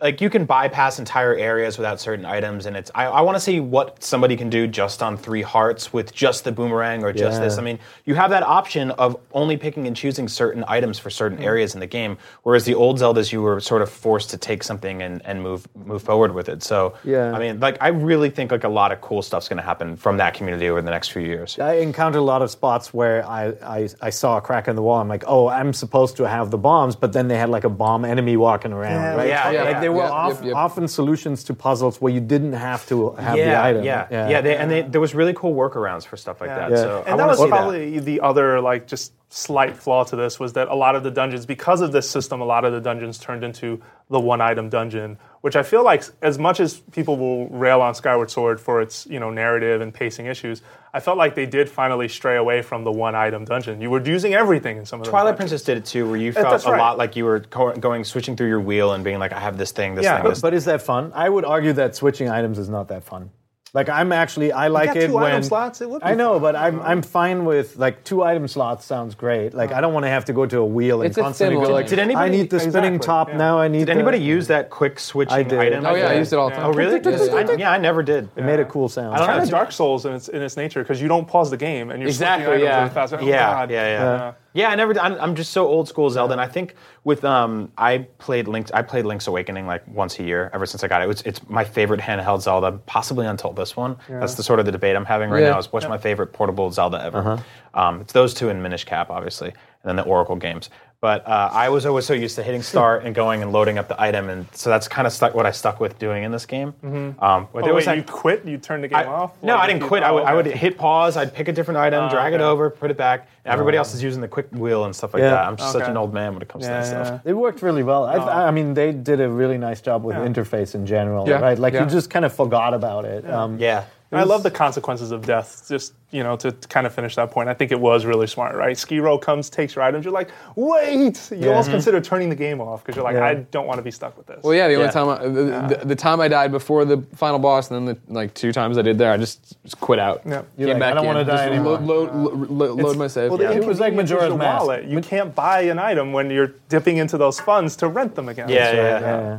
like you can bypass entire areas without certain items, and it's I, I want to see what somebody can do just on three hearts with just the boomerang or just Yeah. this. I mean, you have that option of only picking and choosing certain items for certain Hmm. areas in the game, whereas the old Zeldas you were sort of forced to take something and, and move move forward with it. So Yeah. I mean, like I really think like a lot of cool stuff's going to happen from that community over the next few years. I encountered a lot of spots where I, I, I saw a crack in the wall. I'm like, oh, I'm supposed to have the bombs, but then they had like a bomb enemy walking around, Yeah, right? yeah, yeah. Like they were Yep, off, yep, yep. often solutions to puzzles where you didn't have to have yeah, the item. Yeah, yeah, they, and they, there was really cool workarounds for stuff like that. Yeah. So I and that want was to see that. probably the other like just slight flaw to this was that a lot of the dungeons because of this system a lot of the dungeons turned into the one item dungeon which i feel like as much as people will rail on skyward sword for its you know narrative and pacing issues i felt like they did finally stray away from the one item dungeon you were using everything in some of those Twilight. Princess did it too, where you Uh, felt that's a right. lot like you were co- going, switching through your wheel and being like, I have this thing, this Yeah, thing, but- this. But is that fun? I would argue that switching items is not that fun. Like I'm actually I like got it two when item slots, it would be I know, fun. but I'm I'm fine with like two item slots sounds great. Like I don't want to have to go to a wheel and It's a constantly thin go line. like, Did anybody- I need the spinning Exactly, top yeah. now. I need. did anybody the, use that quick switching I did. item? Oh yeah, I used it all the time. Oh really? I, yeah, I never did. It made a cool sound. I don't know. of it's- Dark Souls in its in its nature because you don't pause the game and you're Exactly, switching items yeah. really fast. Oh, yeah, God. yeah, yeah, yeah. I never. I'm, I'm just so old school Zelda, and I think with um, I played Link's. I played Link's Awakening like once a year ever since I got it. It's, it's my favorite handheld Zelda, possibly until this one. That's the sort of the debate I'm having right Yeah. now. Is what's my favorite portable Zelda ever? Um, it's those two and Minish Cap, obviously, and then the Oracle games. But uh, I was always so used to hitting start and going and loading up the item, and so that's kind of stuck what I stuck with doing in this game. Um, but Oh, there was wait, that- you quit? You turned the game I- off? no, Like, I didn't quit. I oh, would, I would hit pause. I'd pick a different item, drag it over, put it back. And everybody else is using the quick wheel and stuff like Yeah. that. I'm just such an old man when it comes Yeah, to that yeah, stuff. It worked really well. I, I mean, they did a really nice job with Yeah. interface in general, Yeah. right? Like Yeah. you just kind of forgot about it. Um, Yeah. And I love the consequences of death. Just you know, to, to kind of finish that point, I think it was really smart, right? Sheerow comes, takes your items. You're like, wait! You almost consider turning the game off because you're like, Yeah. I don't want to be stuck with this. Well, yeah, the only Yeah. time I, the, the, the time I died before the final boss, and then the like two times I did there, I just, just quit out. Yeah. You're Came like, back I don't wanna die just anymore. Load, load, lo- load my save. Well, yeah. It was like inconvenience is Majora's Mask. wallet. You can't buy an item when you're dipping into those funds to rent them again. Yeah, yeah, yeah. Yeah.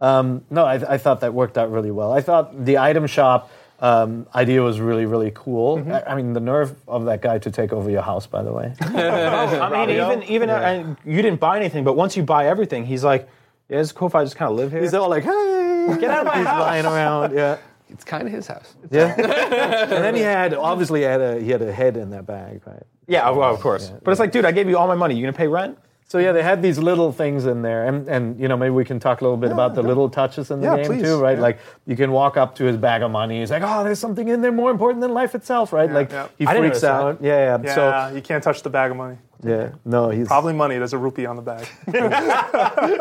Um, no, I, I thought that worked out really well. I thought the item shop um, idea was really, really cool. I, I mean, the nerve of that guy to take over your house, by the way. I mean, even even uh, and you didn't buy anything, but once you buy everything, he's like, "Yeah, it's cool if I just kind of live here." He's all like, "Hey, Get out of my He's house. lying around. Yeah, It's kind of his house. yeah. and then he had obviously had a he had a head in that bag, right? yeah, well, of course. but it's like, dude, I gave you all my money. You gonna pay rent? So yeah, they had these little things in there, and and you know maybe we can talk a little bit about the little touches in the Yeah, game please. too, right? Yeah. Like you can walk up to his bag of money. He's like, "Oh, there's something in there more important than life itself," right? like yeah. he freaks notice that. out. Yeah, yeah. Yeah, So you can't touch the bag of money. Yeah, no, he's Probably money. There's a rupee on the bag.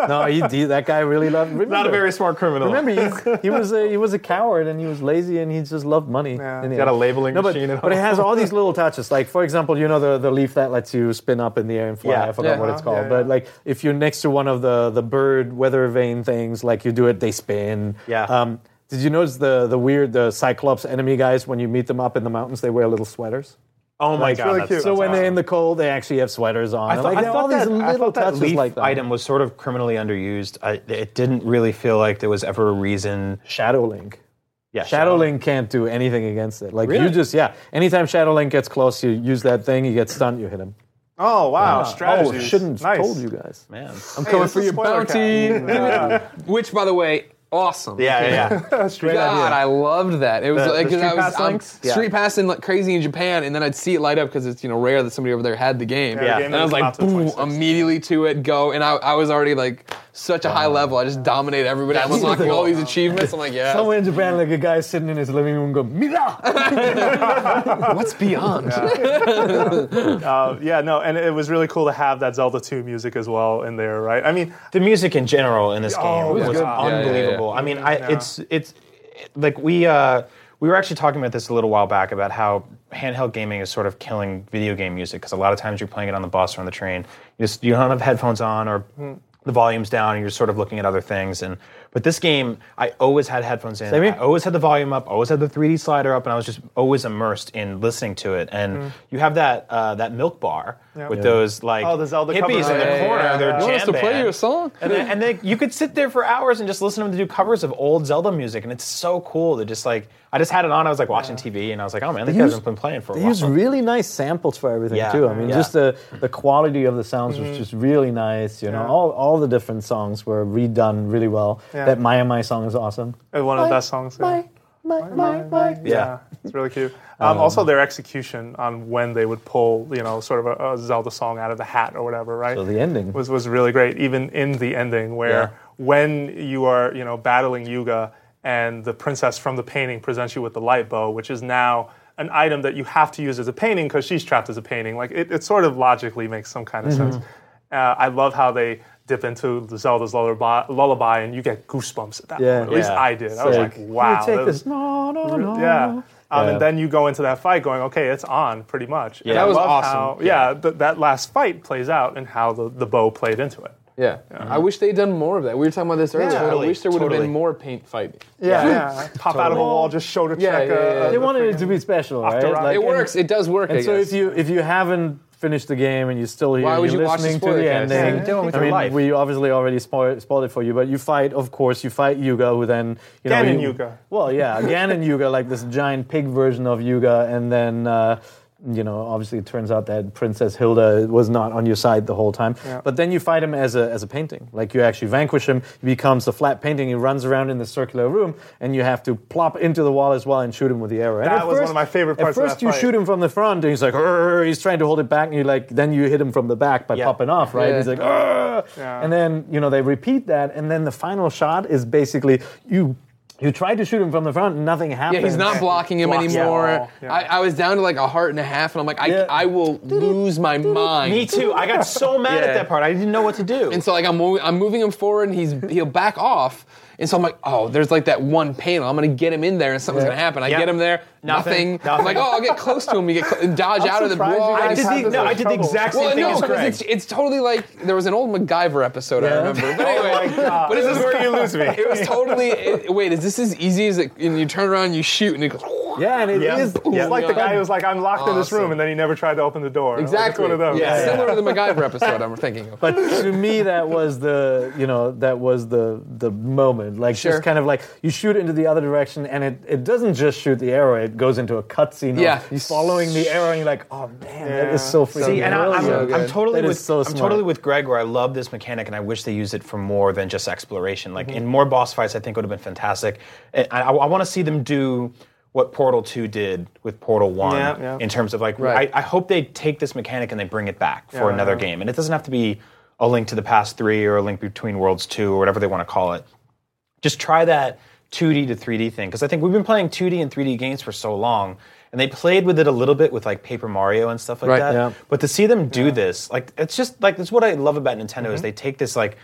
no, he, he that guy really loved. Remember, Not a very smart criminal. Remember, he, he was a, he was a coward and he was lazy and he just loved money. Yeah. in the Got a labeling no, but, machine at but it has all these little touches. Like for example, you know the, the leaf that lets you spin up in the air and fly. Yeah. I forgot Yeah. what it's Uh-huh. called. Yeah, but like if you're next to one of the the bird weather vane things, like you do it, they spin. Yeah. Um, did you notice the the weird the Cyclops enemy guys when you meet them up in the mountains? They wear little sweaters. Oh my That's god, really that's cute. So That's when they're in the cold, they actually have sweaters on. I And, thought, like, I thought all that, these I little thought that touches leaf like that. item was sort of criminally underused. I, it didn't really feel like there was ever a reason. Shadow Link. Yeah, Shadow Link can't do anything against it. Like you just yeah. Anytime Shadow Link gets close, you use that thing, you get stunned, you hit him. Oh wow, Oh, strategies. shouldn't have nice. told you guys. man. I'm Hey, coming for your spoiler bounty. cat. Which, by the way, awesome. Yeah, yeah, yeah. God, I loved that. It was The- like the I was I'm? Yeah. street passing like crazy in Japan, and then I'd see it light up because it's you know rare that somebody over there had the game. Yeah. game And I was like, come out till boom, immediately to it, go, and I, I was already like such a high level. I just dominate everybody. I'm unlocking all these achievements. I'm like, yeah. Somewhere in Japan, like a guy sitting in his living room, go Mira. What's beyond? Uh, yeah, no, and it was really cool to have that Zelda 2 music as well in there, right? I mean, the music in general in this game Oh, was, was good. Yeah, yeah, yeah. unbelievable. I mean, I, Yeah. it's it's like we uh, we were actually talking about this a little while back about how handheld gaming is sort of killing video game music because a lot of times you're playing it on the bus or on the train. You just you don't have headphones on or the volume's down and you're sort of looking at other things and but this game I always had headphones in. Same here. I always had the volume up, always had the 3D slider up and I was just always immersed in listening to it. And you have that uh, that milk bar with those like Oh, the Zelda hippies cover. in the Yeah, yeah, corner, yeah, their yeah. You want us jam to play band. you a song? And then, and then you could sit there for hours and just listen to them do covers of old Zelda music, and it's so cool to just like I just had it on. I was like watching TV, and I was like, oh man, these They guys have been playing for a They while. use really nice samples for everything Yeah. too. I mean, Yeah. just the the quality of the sounds was just really nice. You know, Yeah. all all the different songs were redone really well. Yeah. That Maiamai song is awesome. it's one of the best songs. yeah. My My My. Yeah, it's really cute. Um, also, their execution on when they would pull, you know, sort of a, a Zelda song out of the hat or whatever, right? So the ending. was was really great. Even in the ending, where Yeah. when you are, you know, battling Yuga and the princess from the painting presents you with the light bow, which is now an item that you have to use as a painting because she's trapped as a painting. Like it, it sort of logically makes some kind of Mm-hmm. sense. Uh, I love how they dip into the Zelda's lullaby, lullaby and you get goosebumps at that Yeah. point. At least Yeah. I did. I was like, wow. You take that this. No, no, no. yeah. Um, Yeah. And then you go into that fight going, okay, it's on pretty much. And That I was awesome. How, yeah, th- that last fight plays out and how the, the bow played into it. Yeah. I wish they'd done more of that. We were talking about this earlier. totally, I wish there would have totally. been more paint fighting. Yeah, yeah. Pop out of a wall, just shoulder Yeah, check. yeah, uh, yeah. They wanted it freaking- to be special, right? the. Like, It and- works. It does work. I And so guess. if you if you haven't finished the game and you're still here, Why would you're you watch the listening to the cast? ending. Yeah, you're doing it with I mean, life. we obviously already spoiled, spoiled it for you, but you fight, of course, you fight Yuga, who then you know Ganon you- Yuga. Well, yeah, Ganon Yuga, like this giant pig version of Yuga, and then. Uh, you know, obviously, it turns out that Princess Hilda was not on your side the whole time. Yeah. But then you fight him as a as a painting. Like you actually vanquish him. He becomes a flat painting. He runs around in the circular room, and you have to plop into the wall as well and shoot him with the arrow. And That at was one of my favorite parts At first, you fight. shoot him from the front, and he's like, he's trying to hold it back, and you like, then you hit him from the back by Yeah. popping off, right? Yeah. He's like, and then you know they repeat that, and then the final shot is basically you. You tried to shoot him from the front, nothing happens. yeah, he's not blocking him Blocks the anymore. wall, yeah. I, I was down to like a heart and a half, and I'm like, I, Yeah. I will lose my mind. Me too. I got so mad Yeah. at that part. I didn't know what to do. And so like I'm moving, I'm moving him forward, and he's he'll back off, And so I'm like, oh, there's like that one panel. I'm gonna get him in there, and something's Yeah. gonna happen. I Yeah. get him there, Nothing. nothing. I'm like, oh, I'll get close to him. You get cl- and dodge out of the surprised you blow. guys I did the, no, I did the exact same Well, thing no, as because Greg. it's, it's totally like there was an old MacGyver episode I remember. But oh anyway, God. but it was This is where you lose me. It was totally. It, wait, is this as easy as it? And you turn around, and you shoot, and it goes. Yeah, and it Yeah. is. Yeah. It's like the guy who was like, I'm locked in this room, and then he never tried to open the door. Exactly. Like, one of those. Yeah, Yeah. similar to the MacGyver episode I'm thinking of. But to me, that was the you know that was the the moment. Like Sure. just kind of like you shoot into the other direction, and it, it doesn't just shoot the arrow; it goes into a cutscene. Yeah. of following the arrow, and you're like, oh man, that is so freaking See, and I, I'm, brilliant. I'm totally That with so I'm totally with Greg where I love this mechanic and I wish they used it for more than just exploration. Like mm-hmm. in more boss fights, I think would have been fantastic. And I, I, want to see them do what Portal 2 did with Portal 1 Yeah, yeah. in terms of like Right. I, I hope they take this mechanic and they bring it back for Yeah, another game. And it doesn't have to be a link to the past 3 or a link between worlds 2 or whatever they want to call it. Just try that 2D to 3D thing because I think we've been playing 2D and 3D games for so long. And they played with it a little bit with like Paper Mario and stuff like Right, that. But to see them do this, like it's just like that's what I love about Nintendo is mm-hmm. they take this like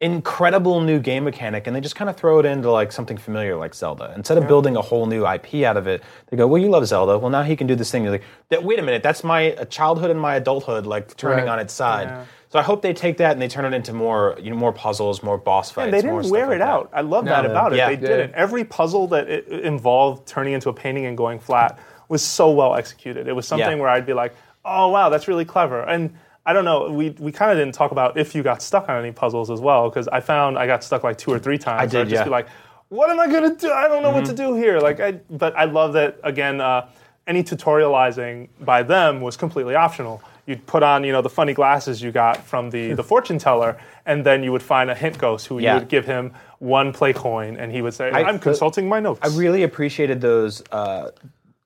incredible new game mechanic and they just kind of throw it into like something familiar like Zelda. Instead of building a whole new IP out of it, they go, "Well, you love Zelda. Well, now he can do this thing." You're like, "Wait a minute, that's my uh, childhood and my adulthood like turning Right. on its side." Yeah. So I hope they take that and they turn it into more, you know, more puzzles, more boss fights. And they didn't stuff wear like it that. out. I love that No. about it. They Yeah. didn't. Every puzzle that it it involved turning into a painting and going flat was so well executed. It was something Yeah. where I'd be like, "Oh wow, that's really clever." And I don't know. We we kind of didn't talk about if you got stuck on any puzzles as well because I found I got stuck like two or three times. I did, I'd just yeah. be like, "What am I gonna do? I don't know what to do here." Like, I but I love that again. Uh, any tutorializing by them was completely optional. You'd put on, you know, the funny glasses you got from the, the fortune teller, and then you would find a hint ghost who Yeah. you would give him one play coin, and he would say, I- "I'm consulting my notes." I really appreciated those uh,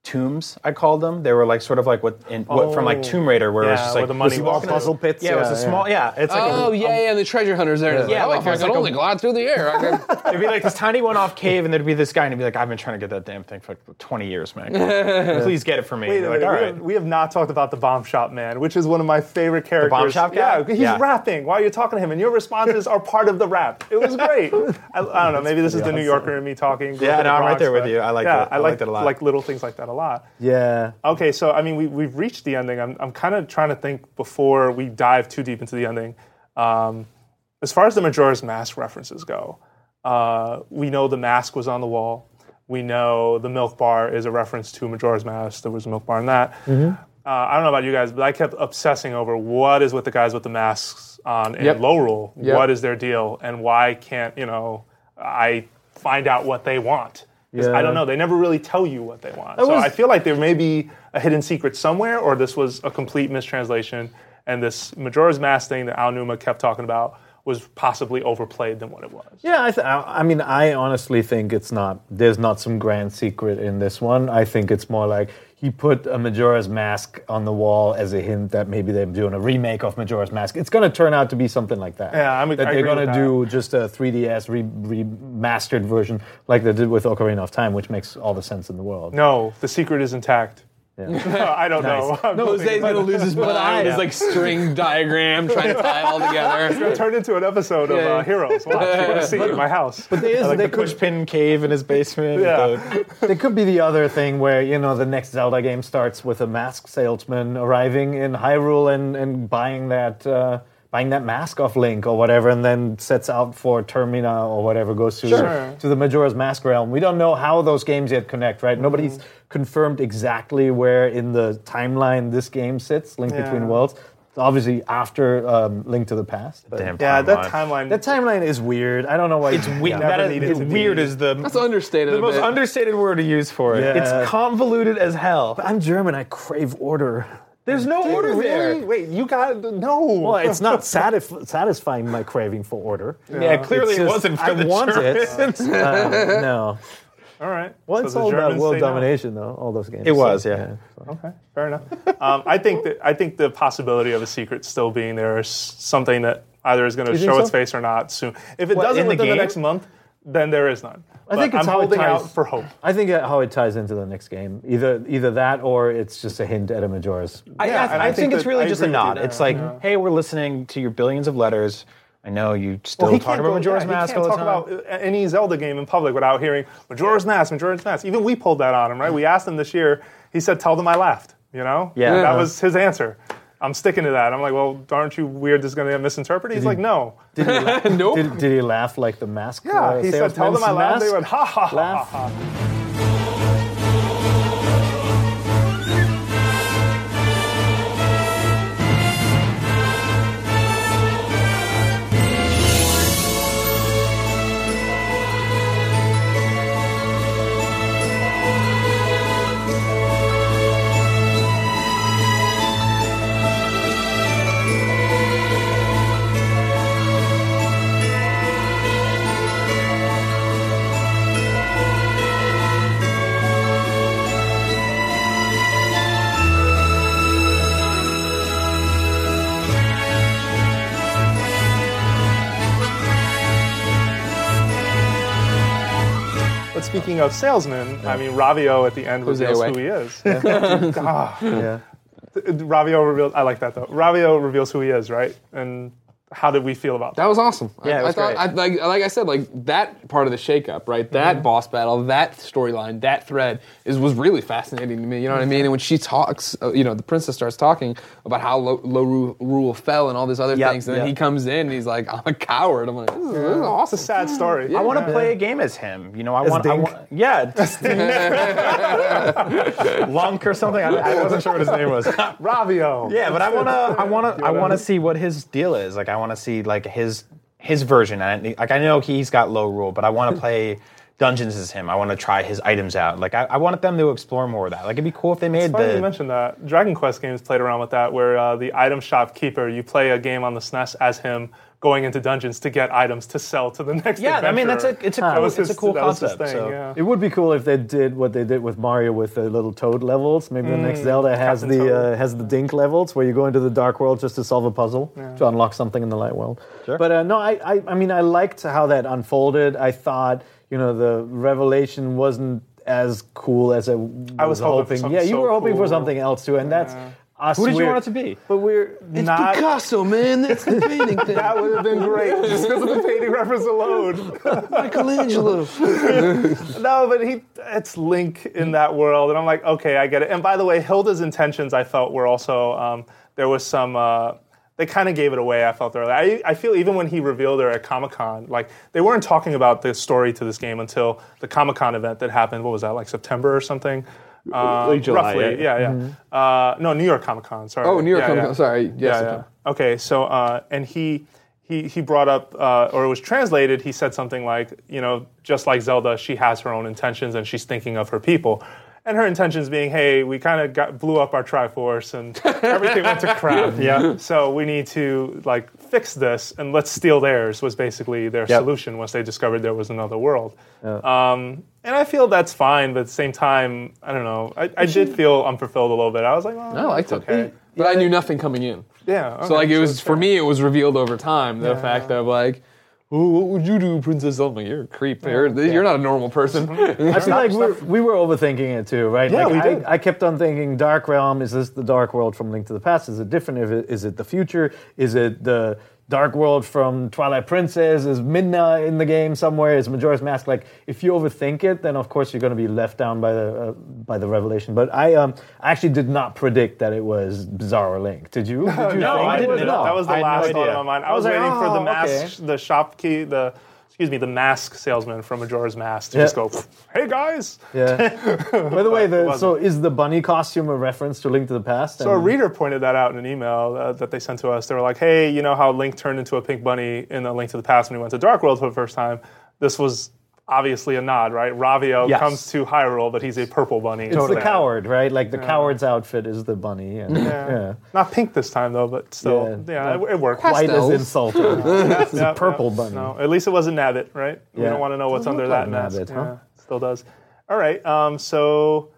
tombs. I called them. They were like sort of like what, in, what from like Oh. Tomb Raider, where it was Yeah, just where like the money you was. walk in Puzzle pits, Yeah, it was yeah, a small. Yeah, it's like Oh a, yeah, yeah, the treasure hunters there. Yeah, Yeah, like like there's if I could like a- only glide through the air. I could- There'd be like this tiny one-off cave, and there'd be this guy, and he'd be like, "I've been trying to get that damn thing for like 20 years, man. Please get it for me." Wait, You're wait, like, "All we, right." have, we have not talked about the bomb shop man, which is one of my favorite characters. Bomb Shop guy? Yeah, he's Yeah. rapping while you're talking to him, and your responses are part of the rap. It was great. I, I don't know. Maybe this is the New Yorker in me talking. Yeah, to no, I'm right there with but you. I like yeah, it. I I liked like it a lot. Like little things like that a lot. yeah. Okay, so I mean, we, we've reached the ending. I'm, I'm kind of trying to think before we dive too deep into the ending. Um, as far as the Majora's Mask references go, uh, we know the mask was on the wall. We know the milk bar is a reference to Majora's Mask. There was a milk bar in that. Mm-hmm. Uh, I don't know about you guys, but I kept obsessing over what is with the guys with the masks on in Yep. Lorule. Yep. What is their deal, and why can't you know I find out what they want? 'Cause I don't know. They never really tell you what they want. so was- I feel like there may be a hidden secret somewhere, or this was a complete mistranslation, and this Majora's Mask thing that Aonuma kept talking about was possibly overplayed than what it was. Yeah, I, th- I I mean, I honestly think it's not. There's not some grand secret in this one. I think it's more like he put a Majora's Mask on the wall as a hint that maybe they're doing a remake of Majora's Mask. It's going to turn out to be something like that. Yeah, I'm- that I they're going to do just a 3DS re- remastered version like they did with Ocarina of Time, which makes all the sense in the world. No, the secret is intact. I don't know. I'm No, building Jose's it. gonna lose his mind with his like string diagram, trying to tie it all together. It turned into an episode of Yeah. uh, Heroes. Watch, you're gonna see it in my house. But there is, like there the could pushpin cave in his basement. Yeah. the- There could be the other thing where, you know, the next Zelda game starts with a mask salesman arriving in Hyrule and, and buying that uh, buying that mask off Link or whatever, and then sets out for Termina or whatever, goes to, Sure. to the Majora's Mask realm. We don't know how those games yet connect, right? Nobody's Mm-hmm. confirmed exactly where in the timeline this game sits, Link Yeah. Between Worlds. It's obviously after um, Link to the Past. But Damn Yeah, that timeline. timeline. That timeline is weird. I don't know why. It's weird. Never That is, it's to be. weird is the That's understated. the most bit. understated word to use for it. Yeah. It's convoluted as hell. I'm German. I crave order. There's no order there. Really? Wait, you got no. Well, it's not satisf- satisfying my craving for order. Yeah, clearly It's it wasn't for I the want Germans. it. Uh, no. All right. Well, So it's the all about world say no. domination, though. All those games. It was, So, yeah. Okay, fair enough. um, I think that I think the possibility of a secret still being there is something that either is going to show so? its face or not soon. If it What, doesn't in the within the, next month, then there is none. I think But it's I'm how it holding ties- out for hope. I think uh, how it ties into the next game. Either either that or it's just a hint at a Majora's. I, Yeah, I, I I think, think it's really I just a agree with you nod. It's like, yeah. hey, we're listening to your billions of letters. I know you still Well, talk about go- Majora's yeah, he Mask can't all the talk time. about any Zelda game in public without hearing Majora's Mask, Majora's Mask. Even we pulled that on him, right? We asked him this year. He said, "Tell them I laughed." You know? Yeah. That was his answer. I'm sticking to that. I'm like, well, aren't you weird? This is going to get misinterpreted. He's like, no. Did he? nope. Did, did he laugh like the mask? Yeah. uh, he said, "Tell them I laughed." They went, ha ha ha. ha. Speaking of salesmen, I mean, Ravio at the end Jose reveals away. who he is. Ah. Yeah. Ravio reveals. I like that though. Ravio reveals who he is, right? And how did we feel about that? That was awesome. Yeah, I, it was I thought, great. I, like, like I said, like that part of the shakeup, right? That Mm-hmm. boss battle, that storyline, that thread is was really fascinating to me. You know what I mean? And when she talks, uh, you know, the princess starts talking about how low, low Ru- rule fell and all these other Yep, things, and then he comes in and he's like, "I'm a coward." I'm like, "This is, this is It's awesome." a sad story. I want to play a game as him. You know, I want, I want, yeah, just Lunk or something. I, I wasn't sure what his name was. Ravio. Yeah, but I want to, I want to, I want to see what his deal is. Like, I want to see like his his version. And like, I know he's got Lorule, but I want to play dungeons as him. I want to try his items out. Like, I, I wanted them to explore more of that. Like, it'd be cool if they made Funny you the. mentioned that. Dragon Quest games played around with that, where uh, the item shop keeper, you play a game on the SNES as him going into dungeons to get items to sell to the next. Yeah, I mean that's a it's a That cool, it's his- a cool that was his concept. thing, so. yeah. It would be cool if they did what they did with Mario with the little Toad levels. Maybe the next Zelda has Captain the uh, has the Dink levels where you go into the Dark World just to solve a puzzle to unlock something in the Light World. Sure. But uh, no, I, I I mean I liked how that unfolded. I thought you know the revelation wasn't as cool as I was, I was hoping yeah, you so were hoping cool. for something else too, and that's. Us, Who did you we're- want it to be? But we're Not- Picasso, man, that's the painting thing. That would have been great, just because of the painting reference alone. Michelangelo. No, but he it's Link in that world, and I'm like, okay, I get it. And by the way, Hilda's intentions I felt were also um, there was some. Uh, they kind of gave it away. I felt earlier. I, I feel even when he revealed her at Comic Con, like they weren't talking about the story to this game until the Comic Con event that happened. What was that? Like September or something. Uh, Like July, roughly, yeah. yeah, yeah. Uh, no, New York Comic Con. Sorry. Oh, New York Yeah, Comic yeah. Con. Sorry. Yes. Yeah, yeah. Okay, so uh, and he he he brought up, uh, or it was translated. He said something like, you know, just like Zelda, she has her own intentions and she's thinking of her people. And her intentions being, hey, we kind of got blew up our Triforce and everything went to crap. Yeah. So we need to like fix this and let's steal theirs. Was basically their Yep. solution once they discovered there was another world. Um, and I feel that's fine, but at the same time, I don't know. I, I did feel unfulfilled a little bit. I was like, well, I liked it's it. okay. But I knew nothing coming in. Yeah. So like it was it's for fair. me, it was revealed over time. The fact of like, what would you do, Princess Zelda? You're a creep. You're, you're not a normal person. Mm-hmm. I feel like we're, we were overthinking it too, right? Yeah, like we I. I kept on thinking, Dark Realm. Is this the Dark World from Link to the Past? Is it different? Is it, is it the future? Is it the Dark World from Twilight Princess? Is Midna in the game somewhere? Is Majora's Mask? Like, if you overthink it, then of course you're going to be left down by the uh, by the revelation. But I um I actually did not predict that it was Bizarro Link. Did you? Did you No, think I didn't was? at No. all. That was the I had no last thought idea. on my mind. I, I was, was like, waiting for the oh, mask, okay. the shop key, the excuse me, the mask salesman from Majora's Mask to Yeah. just go, "Hey guys." Yeah. By the way, the, so is the bunny costume a reference to Link to the Past? So a reader pointed that out in an email uh, that they sent to us. They were like, "Hey, you know how Link turned into a pink bunny in the Link to the Past when he went to Dark World for the first time? This was obviously a nod, right? Ravio Yes. comes to Hyrule, but he's a purple bunny. It's the coward, right? Like the coward's outfit is the bunny. And, yeah. Not pink this time though, but still, Yeah. yeah, it, it worked. Quite- White as Pastels. insulting. it's Yeah, a purple yeah. bunny. No, at least it wasn't Nabbit, right? We don't want to know what's under look that like mask. Huh? Yeah, still does. All right. Um, so,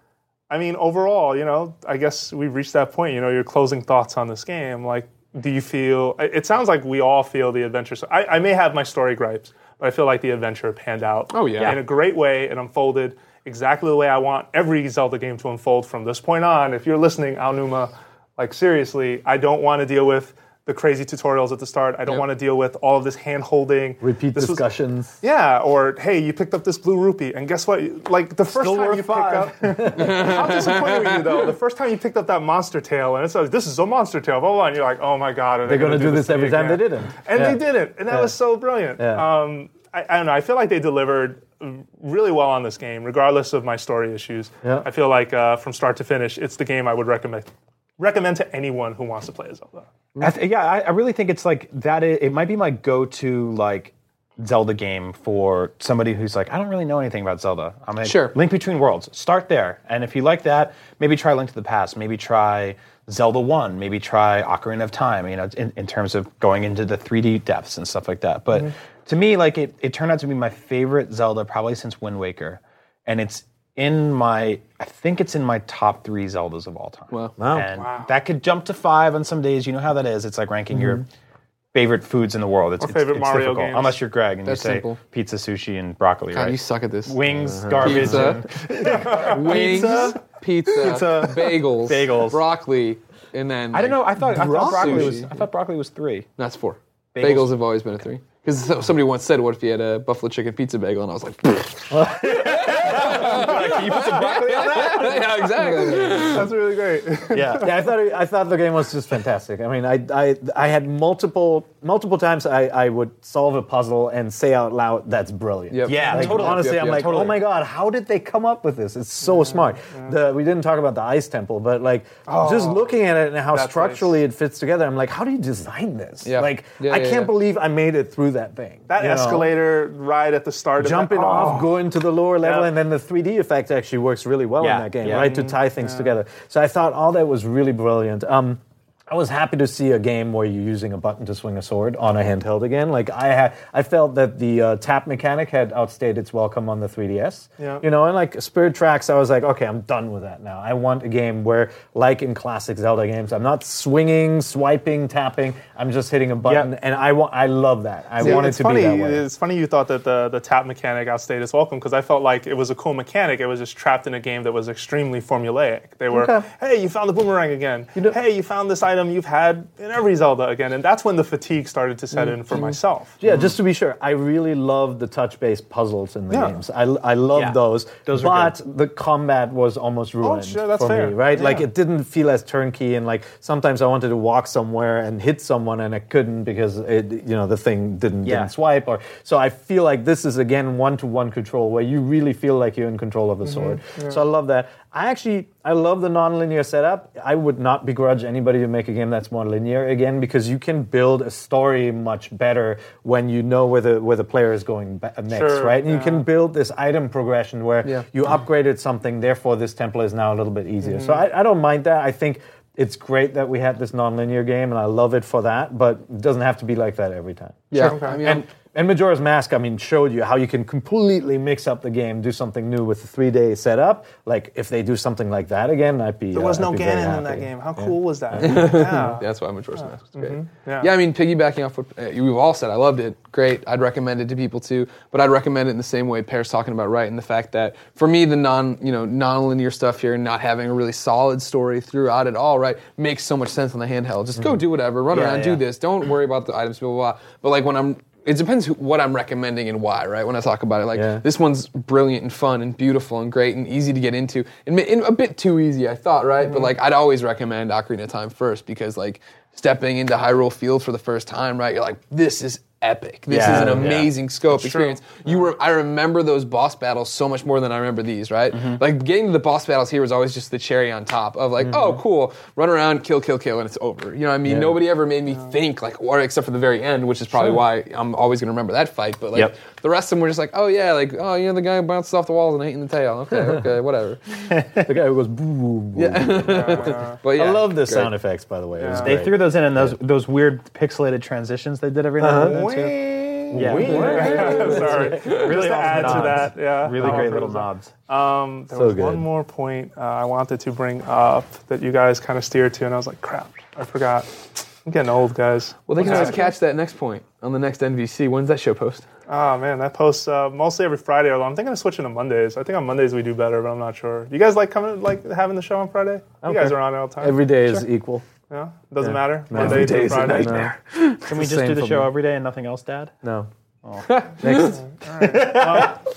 I mean, overall, you know, I guess we've reached that point. You know, your closing thoughts on this game. Like, do you feel? It it sounds like we all feel the adventure. So I, I may have my story gripes, but I feel like the adventure panned out. Oh, yeah. in a great way. It unfolded exactly the way I want every Zelda game to unfold from this point on. If you're listening, Aonuma, like seriously, I don't want to deal with the crazy tutorials at the start. I don't Yep. want to deal with all of this hand holding. Repeat This was- discussions. yeah, or hey, you picked up this blue rupee, and guess what? Like the first Still time you five. pick up, how disappointed were you though? The first time you picked up that monster tail, and it says this is a monster tail, blah blah, and you're like, oh my god, are they They're going to do this to me every time they didn't. and Yeah. they didn't, and that Yeah. was so brilliant. Yeah. Um, I, I don't know. I feel like they delivered really well on this game, regardless of my story issues. Yeah. I feel like uh, from start to finish, it's the game I would recommend recommend to anyone who wants to play a Zelda. I th- yeah, I, I really think it's like that. i- It might be my go-to like Zelda game for somebody who's like, I don't really know anything about Zelda. I'm like, Sure. Link Between Worlds. Start there, and if you like that, maybe try Link to the Past. Maybe try Zelda One. Maybe try Ocarina of Time. You know, in, in terms of going into the 3D depths and stuff like that. But mm-hmm. to me, like it, it turned out to be my favorite Zelda probably since Wind Waker, and it's in my. I think it's in my top three Zeldas of all time. Wow. Wow. And that could jump to five on some days. You know how that is. It's like ranking your mm-hmm. favorite foods in the world. It's, it's- favorite it's Mario difficult. games. Unless you're Greg and That's you say simple. pizza, sushi, and broccoli, God, right? you suck at this. Wings, uh-huh. garbage, Pizza. and- Wings, Pizza. pizza, bagels, Bagels. broccoli, and then I don't know. I thought I thought broccoli Sushi. was I thought broccoli was three. That's four. Bagels. Bagels, have always been a three. Because somebody once said, "What if you had a buffalo chicken pizza bagel?" And I was like, Can you put some broccoli on that? "Yeah, exactly." That's really great. Yeah. yeah, I thought it, I thought the game was just fantastic. I mean, I I, I had multiple multiple times I, I would solve a puzzle and say out loud, "That's brilliant." Yep. Yeah, Like, totally. Honestly, Yep, I'm yep, like, oh totally. oh my god, how did they come up with this? It's so smart. The, we didn't talk about the ice temple, but like oh, just looking at it and how that's structurally it fits together, I'm like, how do you design this? Yeah. Like, Yeah, I can't yeah. believe I made it through that thing. That you know? escalator right at the start, jumping of that, off, oh. going to the lower level, Yeah. And then the 3D effect actually works really well Yeah, in that game, yeah. right? To tie things together. So I thought all that was really brilliant. Um, I was happy to see a game where you're using a button to swing a sword on a handheld again. Like I had, I felt that the uh, tap mechanic had outstayed its welcome on the 3DS. Yeah. You know, and like Spirit Tracks, I was like, okay, I'm done with that now. I want a game where, like in classic Zelda games, I'm not swinging, swiping, tapping. I'm just hitting a button, Yeah. and I want, I love that. I Yeah, want it to funny. be that way. It's funny you thought that the, the tap mechanic outstayed its welcome because I felt like it was a cool mechanic. It was just trapped in a game that was extremely formulaic. They were, Okay. hey, you found the boomerang again. You know- hey, you found this item you've had in every Zelda again, and that's when the fatigue started to set in for Mm-hmm. myself. Yeah, just to be sure, I really love the touch-based puzzles in the Yeah. games. I, I love Yeah, those. those but the combat was almost ruined oh, sure, that's for fair. me, right? Like it didn't feel as turnkey, and like sometimes I wanted to walk somewhere and hit someone, and I couldn't because it, you know, the thing didn't, Yeah. didn't swipe. Or so I feel like this is again one-to-one control where you really feel like you're in control of the sword. So I love that. I actually I love the non-linear setup. I would not begrudge anybody to make a game that's more linear again because you can build a story much better when you know where the where the player is going ba- next, Sure, right? And you can build this item progression where Yeah. you upgraded something, therefore this temple is now a little bit easier. So Mm-hmm. I, I don't mind that. I think it's great that we had this non-linear game, and I love it for that. But it doesn't have to be like that every time. Yeah, Sure. I mean, And and Majora's Mask, I mean, showed you how you can completely mix up the game, do something new with the three-day setup. Like if they do something like that again, I'd be. There was uh, no I'd be very Ganon in that game. How cool was that? yeah. that's why Majora's Mask was great. Mm-hmm. Yeah. Yeah. I mean, piggybacking off what uh, we've all said, I loved it. Great. I'd recommend it to people too. But I'd recommend it in the same way Peer's talking about, right? And the fact that for me, the non, you know, non-linear stuff here, and not having a really solid story throughout it all, right, makes so much sense on the handheld. Just go do whatever, run Yeah, around, yeah. do this. Don't worry about the items, blah blah blah. But like when I'm it depends who, what I'm recommending and why, right? When I talk about it, like Yeah. this one's brilliant and fun and beautiful and great and easy to get into, and, and a bit too easy, I thought, right? But mm-hmm. like I'd always recommend Ocarina of Time first because like stepping into Hyrule Field for the first time, right? You're like, this is epic. This Yeah, is an yeah. amazing scope true. experience. You re- I remember those boss battles so much more than I remember these, right? Mm-hmm. Like getting to the boss battles here was always just the cherry on top of like, oh, mm-hmm. cool, run around, kill, kill, kill, and it's over. You know what I mean? Nobody ever made me think like, or except for the very end, which is probably why I'm always going to remember that fight. But like Yep. the rest of them were just like, oh yeah, like oh you know the guy who bounced off the walls and ate in the tail. Okay, okay, whatever. The guy who goes boo boo boo. But yeah, I love the great. sound effects, by the way. Yeah. They great. threw those in and those those weird pixelated transitions they did every now and uh-huh. then too. Yeah. Sorry. Really to awesome add to that. Yeah. Really Oh, great little was a- nods. Um, there So was good. one more point uh, I wanted to bring up that you guys kind of steered to, and I was like, crap, I forgot. I'm getting old, guys. Well, they can always catch that next point on the next NVC. When's that show post? Oh man, that posts uh, mostly every Friday. Although I'm thinking of switching to Mondays. I think on Mondays we do better, but I'm not sure. You guys like coming, like having the show on Friday? You guys Okay. are on all the time. Every day is equal. Yeah, doesn't matter. No. Monday Every through day's a Friday. nightmare. Can we just same do the for show me. every day and nothing else, Dad? No. Next.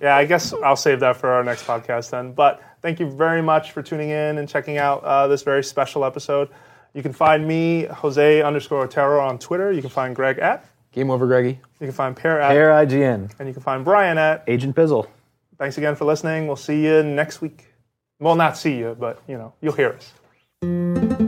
Yeah, I guess I'll save that for our next podcast then. But thank you very much for tuning in and checking out uh, this very special episode. You can find me, Jose underscore Otero, on Twitter. You can find Greg at. Game over, Greggy. You can find Peer at. Air IGN. And you can find Brian at. Agent Pizzle. Thanks again for listening. We'll see you next week. Well, not see you, but you know, you'll hear us.